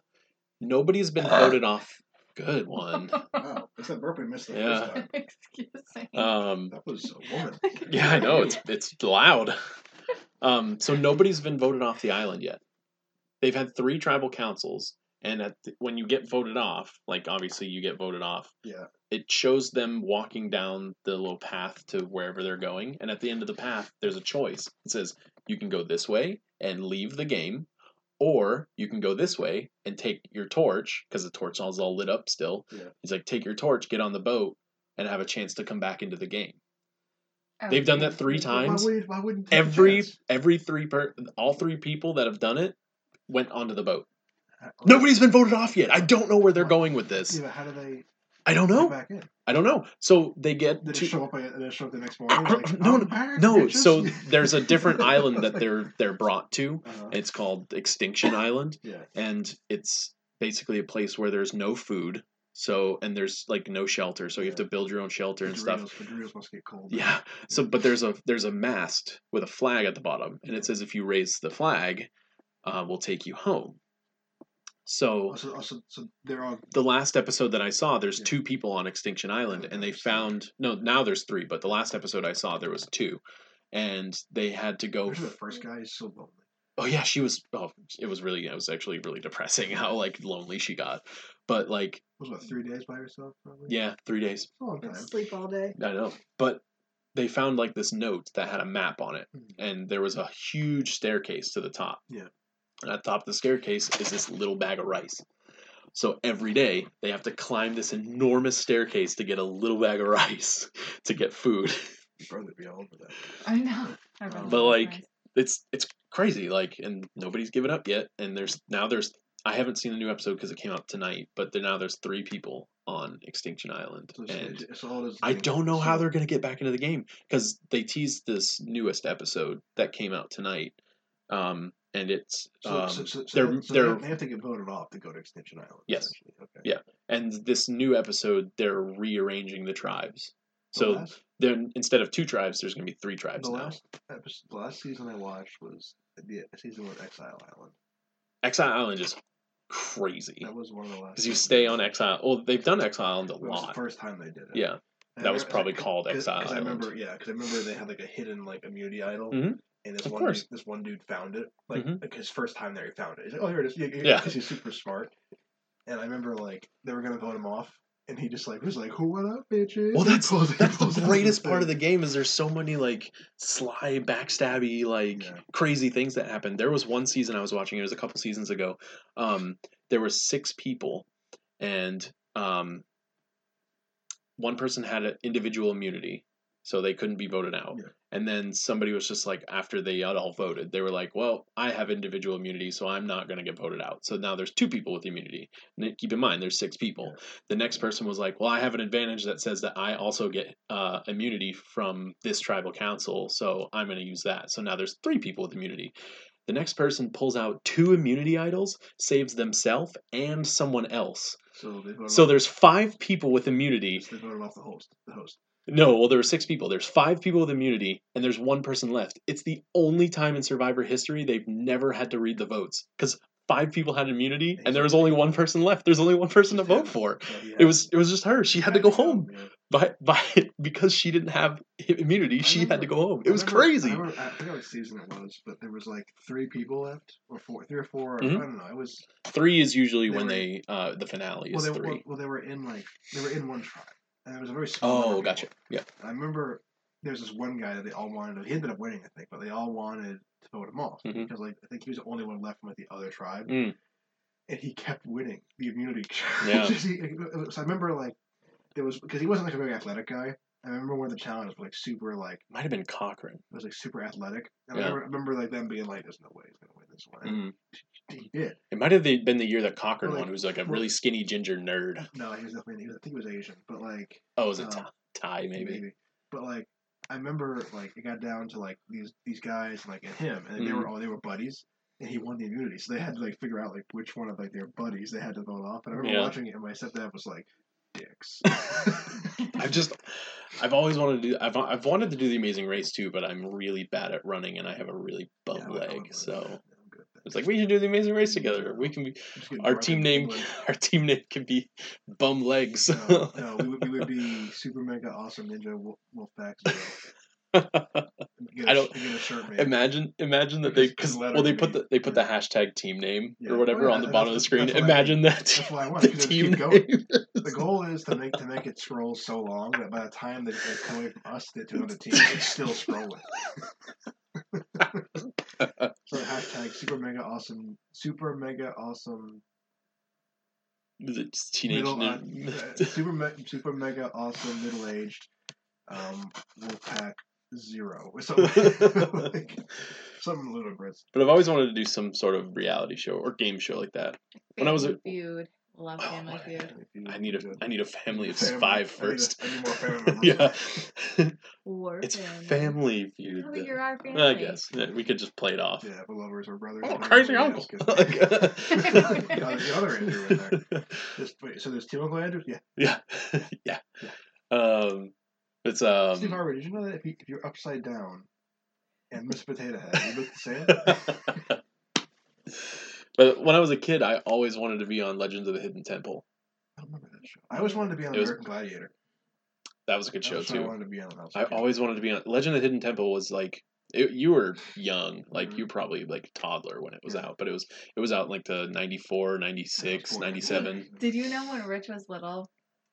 Nobody's been voted off. Good one. wow, it's that burp we missed the Yeah. first time. Excuse me. Um, That was a woman. yeah, I know it's it's loud. Um, so nobody's been voted off the island yet. They've had three tribal councils, and at the, when you get voted off, like obviously you get voted off, Yeah. it shows them walking down the little path to wherever they're going. And at the end of the path, there's a choice. It says you can go this way and leave the game, or you can go this way and take your torch because the torch is all lit up still. Yeah. He's like, take your torch, get on the boat, and have a chance to come back into the game. Oh, They've done that three Why times. would, why wouldn't take Every chance? every three per all three people that have done it went onto the boat. Nobody's been voted off yet. I don't know where they're going with this. Yeah, but how do they I don't know. back in? I don't know. So they get Did to show up? Did it show up the next morning? Like, No, "I'm back, No, bitches." so there's a different island that they're they're brought to. Uh-huh. It's called Extinction Island, Yeah. and it's basically a place where there's no food. So and there's like no shelter, so you have to build your own shelter and stuff. The Doritos must get cold. Yeah. So but there's a there's a mast with a flag at the bottom, and it says if you raise the flag, uh, we'll take you home. So Oh, so, oh, so, so they're the last episode that I saw, there's Yeah. two people on Extinction Island, and they found no now there's three, but the last episode I saw there was two, and they had to go. Especially the first guy is so lonely. Oh yeah, she was. Oh, it was really. It was actually really depressing how like lonely she got. But like, It was what three days by herself? Probably. yeah, three days. It's a time. Sleep all day. I know. But they found like this note that had a map on it, Mhm. and there was a huge staircase to the top. Yeah. And at the top of the staircase is this little bag of rice. So every day they have to climb this enormous staircase to get a little bag of rice to get food. Your brother would be all over that. I know. I um, read But, like, Nice. it's it's crazy like and nobody's given up yet and there's now there's i haven't seen the new episode because it came out tonight but there, now there's three people on extinction island So, it's- and it's- it's all i don't know how they're going to get back into the game because they teased this newest episode that came out tonight um and it's So, um, so, so, so they're they, so they're they have- to get voted off to go to Extinction Island. Yes. Okay. Yeah. and this new episode they're rearranging the tribes The so last, then instead of two tribes there's going to be three tribes the now last episode, the last season I watched was the season with Exile Island. exile island is crazy That was one of the last. because you stay on exile well they've done exile island a was the lot first time they did it. yeah And That was probably called cause- Exile cause I Island. remember, yeah, because I remember they had like a hidden like immunity idol, Mhm. And this Of one course. dude, this one dude found it, like, Mhm. like his first time there, he found it. He's like, oh, here it is, yeah, because he's super smart. And I remember like they were gonna vote him off, and he just like was like, "Who what up, bitches?" Well, that's that's the greatest part of the game is there's so many like sly, backstabby, like Yeah. crazy things that happen. There was one season I was watching. It was a couple seasons ago. Um, there were six people, and um, one person had an individual immunity, so they couldn't be voted out. Yeah. And then somebody was just like, after they had all voted, they were like, "Well, I have individual immunity, so I'm not going to get voted out." So now there's two people with immunity. And keep in mind, there's six people. The next person was like, "Well, I have an advantage that says that I also get uh, immunity from this tribal council, so I'm going to use that." So now there's three people with immunity. The next person pulls out two immunity idols, saves themselves and someone else. So they So there's five people with immunity. so they voted off the host. The host. No, well, there were six people. There's five people with immunity, and there's one person left. It's the only time in Survivor history they've never had to read the votes because five people had immunity, and there was only one person left. There's only one person to vote for. It was it was just her. She had to go home. by by because she didn't have immunity, she had to go home. It was crazy. I, remember, I forgot what season it was, but there was like three people left, or four, three or 4 Mhm. I don't know. It was Three is usually They when were- they uh the finale well, is they, three. well, well, they were in like they were in one tribe, and it was a very small. Oh, gotcha. people. Yeah. I remember there was this one guy that they all wanted. To, he ended up winning, I think, but they all wanted to vote him off Mhm. because like I think he was the only one left from like the other tribe, Mm. and he kept winning the immunity. Yeah. So I remember like there was because he wasn't like a very athletic guy. I remember one of the challenges was like super like Might have been Cochran. it was like super athletic. And Yeah. I, remember, I remember like them being like, "There's no way he's gonna win this one." Mm. He did. It might have been the year that Cochran like, won, who was like a really skinny ginger nerd. No, he was definitely. He was, I think he was Asian, but like Oh, was it Uh, Ty, Ty maybe? But like, I remember like it got down to like these these guys like and him, and they Mhm. were oh they were buddies, and he won the immunity, so they had to like figure out like which one of like their buddies they had to vote off. And I remember Yeah. watching it, and my stepdad was like, "Dicks." I've just, I've always wanted to do. I've I've wanted to do the Amazing Race too, but I'm really bad at running, and I have a really bum Yeah, I would- I would leg. So for that. I'm good it's like we should do the Amazing Race together. We can be our team name. like- Our team name can be Bum Legs. No, no, we would, we would be super mega awesome ninja wolf, wolf pack zero. Get a I don't- sh- get a shirt imagine, imagine that they Because- well they put the they put the hashtag team name Yeah. or whatever yeah, on the bottom of the screen. that's what I Imagine that That's what I want. the team name. The goal is to make to make it scroll so long that by the time they, they come away from us to to another team, it's still scrolling. So hashtag super mega awesome, super mega awesome, Is it just teenage? middle, uh, super super mega awesome middle aged, um, Wolfpack zero or something like something ludicrous. But I've always wanted to do some sort of reality show or game show like that. When I was a- Feud. Love Oh, Family my Feud. I need a do I need a family of Family. five I need a- first. I need more family members. yeah, War it's family. family feud. Oh, then. you're our family. I guess yeah, we could just play it off. Yeah, we're lovers or brothers. Oh, crazy uncle! is, 'cause- the other- the other Andrew in there. Just, wait, so there's two Uncle Andrews? Yeah. yeah, yeah. Um, it's um. Steve Harvey, did you know that if, you, if you're upside down and Miss Potato Head, you look the same? but when I was a kid, I always wanted to be on Legends of the Hidden Temple. I don't remember that show. I always wanted to be on It was- American Gladiator. That was a good That show was what I too. wanted to be on. when I was a I kid. always wanted to be on Legend of the Hidden Temple. Was like it, you were young, like Mhm. you probably like toddler when it was Yeah. out, but it was it was out in, like the 94, 96, 97. Did you know when Rich was little,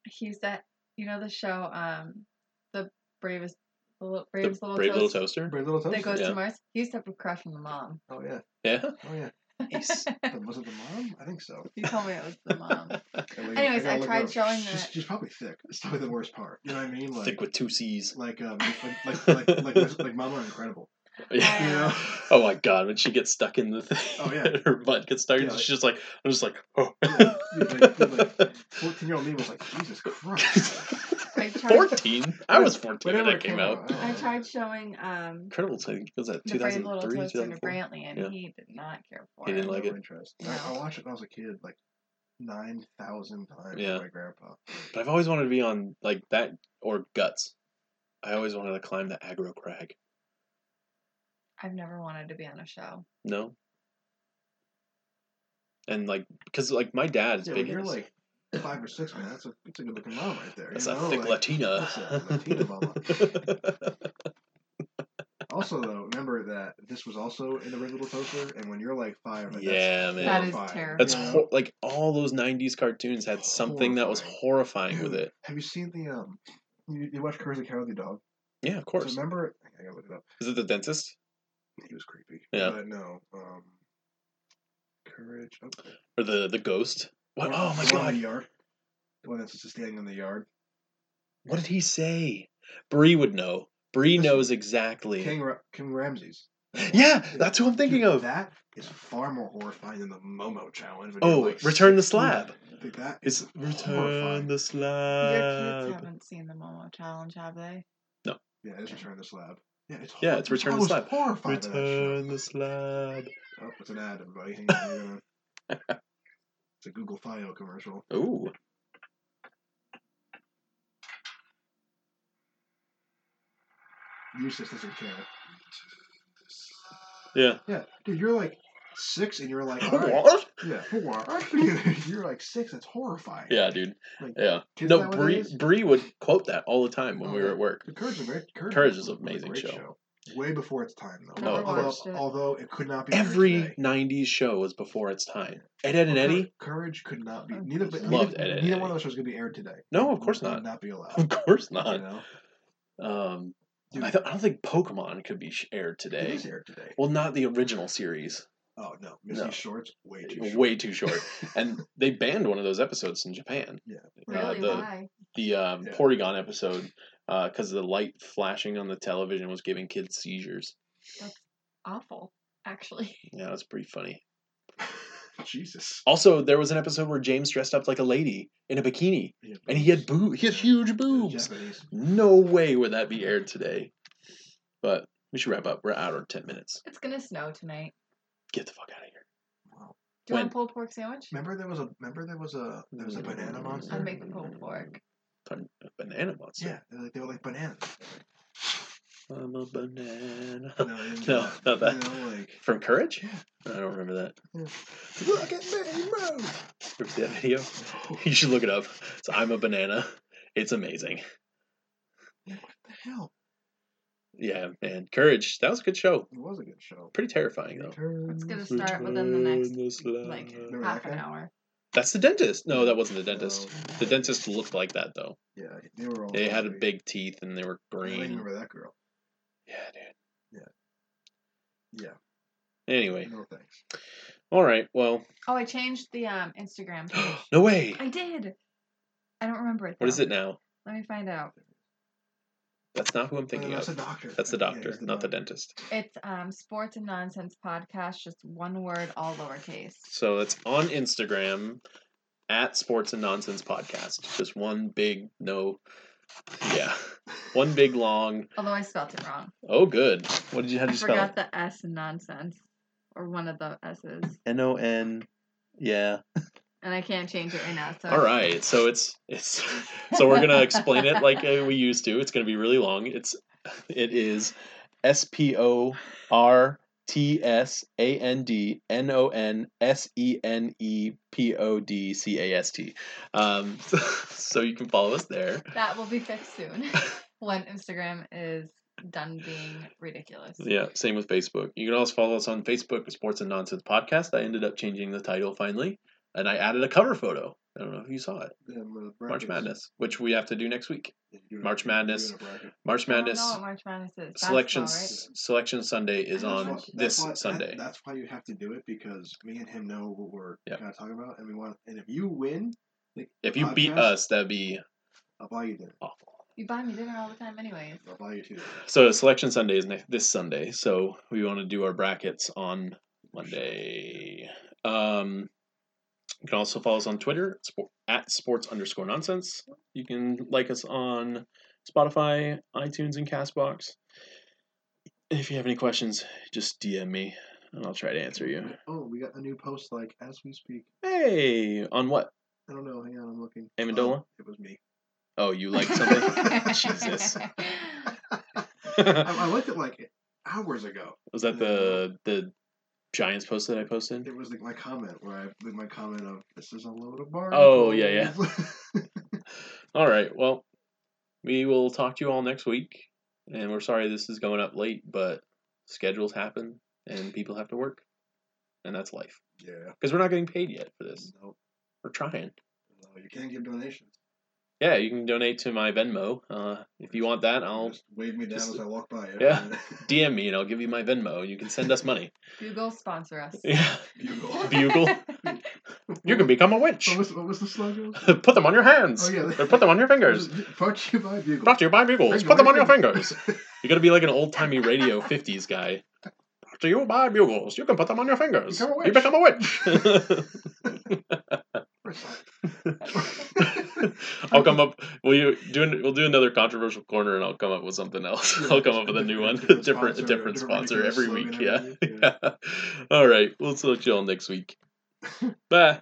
he said you know, the show, um, the bravest, the Li- The bravest little Brave toast Little Toaster. Brave Little that Toaster. goes Yeah. to Mars. He used to have a crush on the mom. Oh, yeah. Yeah. Oh, yeah. Nice. But was it the mom? I think so. he told me it was the mom. I Anyways, gotta I tried up. showing she's, that- she's probably thick. It's probably the worst part. You know what I mean? Like, Thick with two C's. like, um, like, like, like, like, like Mama Incredible. Yeah. You know? Oh my god, when she gets stuck in the thing, Oh, yeah. her butt gets stuck, Yeah, and like- she's just like, I'm just like, oh. Yeah, like, like, 14 year old me was like, Jesus Christ. I tried, 14? I was 14 when Whenever that came out. I tried showing um Incredible, I think, was that the Brave Little 2003, Toaster to 2004? Brantley, and Yeah. he did not care for He it. didn't like it? interest. No. I, I watched it when I was a kid, like 9,000 times Yeah. with my grandpa. But I've always wanted to be on, like, that, or Guts. I always wanted to climb the aggro crag. I've never wanted to be on a show. No? And, like, because, like, my dad is Yeah, big when you're in this. like five or six, man, that's a, that's a good looking mom right there. That's you a know? thick like, Latina. That's a Latina mama. Also, though, remember that this was also in the Red Little Toaster, and when you're like five, like, Yeah, that's man. That is horrifying, terrible. That's you know? hor- like all those '90s cartoons had something that was horrifying with it. Have you seen the um? You, you watch Courage the Cowardly Dog? Yeah, of So course. remember, I gotta look it up. Is it the dentist He was creepy. Yeah. But no, um, Courage. Oh, or the the ghost? What? the Oh one- my the one in god! the yard. The one that's just standing in the yard. What did he say? Bree would know. Bree Listen, knows exactly. King Ra- King Ramses. Yeah, that's who I'm thinking Dude, of. That is far more horrifying than the Momo challenge. when Oh, you're, like, Return the Slab. Dude, that It's is return horrifying. the Your slab. kids haven't seen the Momo challenge, have they? No. Yeah, it's Return the Slab. Yeah, it's Yeah, hor- it's Return I the was Slab. horrified by that show. Return the slab. Oh, it's an ad, everybody. Hang on, we're gonna- it's a Google File commercial. Ooh. Eustace doesn't care. Yeah. Yeah, dude, you're like six, and you're like, right, what? yeah, what? you're like six. That's horrifying. Yeah, dude. Like, Yeah. No, Bree Bree would quote that all the time when Oh, we were at work. The Courage is. Courage, Courage is an amazing great show. Way before its time, though. No, of although, course. although it could not be aired Every today. '90s show was before its time. Ed, Ed, and Well, Eddie. Courage could not be. Neither, but Loved neither, Ed, Ed, neither one Eddie. of those shows could be aired today. No, of course would not. Not be allowed. Of course You not. know, Um, Dude, I, th- I don't think Pokemon could be sh- aired today. is aired today. Well, not the original series. Oh no, Misty No. Shorts way too short. Way too short. and they banned one of those episodes in Japan. Yeah. Uh, Really? the Why? the um, Yeah. Porygon episode Uh, because the light flashing on the television was giving kids seizures. That's awful, actually. Yeah, that's pretty funny. Jesus. Also, there was an episode where James dressed up like a lady in a bikini, and he had boo he had huge boobs. Japanese. No way would that be aired today. But we should wrap up. We're out of ten minutes. It's gonna snow tonight. Get the fuck out of here. Wow. Do you When? want a pulled pork sandwich? Remember there was a remember there was a there was a mm. banana monster. I'd make the pulled pork. Ban- Banana monster. Yeah, they were like, they were like bananas. I'm a banana. No, didn't No, that. not that. You know, like From Courage? Yeah. I don't remember that. Yeah. look at me move. Ever see that video? You should look it up. It's I'm a banana. It's amazing. Yeah, what the hell? Yeah, man. Courage. That was a good show. It was a good show. Pretty terrifying though. It's gonna start within the next like half an hour. That's the dentist. No, that wasn't the dentist. No. The dentist looked like that though. Yeah, they were all. They had a big teeth and they were green. I don't remember that girl. Yeah, dude. Yeah. Yeah. Anyway, No thanks. all right. Well, Oh, I changed the um Instagram page. no way. I did. I don't remember it. What is it now? Let me find out. That's not who I'm thinking that's of. That's the doctor. That's the doctor, he's the not the dentist. It's um Sports and Nonsense Podcast, just one word, all lowercase. So it's on Instagram at Sports and Nonsense Podcast. Just one big no. Yeah, one big long. Although I spelled it wrong. Oh, good. What did you? How I did you spell it? forgot the S in nonsense, or one of the S's, N O N. Yeah. And I can't change it right now. So All right. So it's it's. So we're gonna explain it like uh, we used to. It's gonna be really long. It's it is S P O R T S A N D N O N S E N E P O D C A S T. Um, so you can follow us there. that will be fixed soon when Instagram is done being ridiculous. Yeah, same with Facebook. You can also follow us on Facebook, Sports and Nonsense Podcast. I ended up changing the title finally, and I added a cover photo. I don't know if you saw it. Yeah, the March. Madness, which we have to do next week. Yeah, you're March Madness. March I don't Madness know what March Madness is. selection right? selection Sunday is on why- that's this why- that- Sunday. that's why you have to do it because me and him know what we're Yep. kind of talking about, and we want. And if you win, like, If you beat us, that'd be I'll buy you dinner. awful. You buy me dinner all the time, anyways. I'll buy you two. So selection Sunday is next this Sunday. So we want to do our brackets on Monday. Um, you can also follow us on Twitter at sports underscore nonsense. You can like us on Spotify, iTunes, and Castbox. If you have any questions, just DM me and I'll try to answer you. Oh, we got a new post like as we speak. Hey, on what? I don't know. Hang on, I'm looking. Amendola? Oh, it was me. Oh, you like something? Jesus. I, I liked it like hours ago. Was that the the Giants post that I posted? It was like my comment where I with my comment of this is a load of bar. Oh, yeah, yeah. All right. Well, we will talk to you all next week. And we're sorry this is going up late, but schedules happen and people have to work. And that's life. yeah. Because we're not getting paid yet for this. No, We're trying. no, you can't give donations. Yeah, you can donate to my Venmo. Uh, if you want that, I'll Just wave me down just- as I walk by. Yeah. DM me and I'll give you my Venmo. and You can send us money. Google sponsor us. Yeah. Bugle. Bugle. You can become a witch. What was, what was the slogan? Put them on your hands. Oh, yeah. Or put them on your fingers. Brought to you by Bugle. Brought to you by Bugles. Put them on your fingers. You gotta be like an old timey radio '50s guy. Brought to you by Bugles. You can put them on your fingers. Become a You witch. become a witch. I'll come up. Will you do? We'll do another controversial corner, and I'll come up with something else. Yeah, I'll come up with a new one, different- different, different different, sponsor, different different sponsor every week. Yeah. week, All right. We'll talk to you all next week. Bye.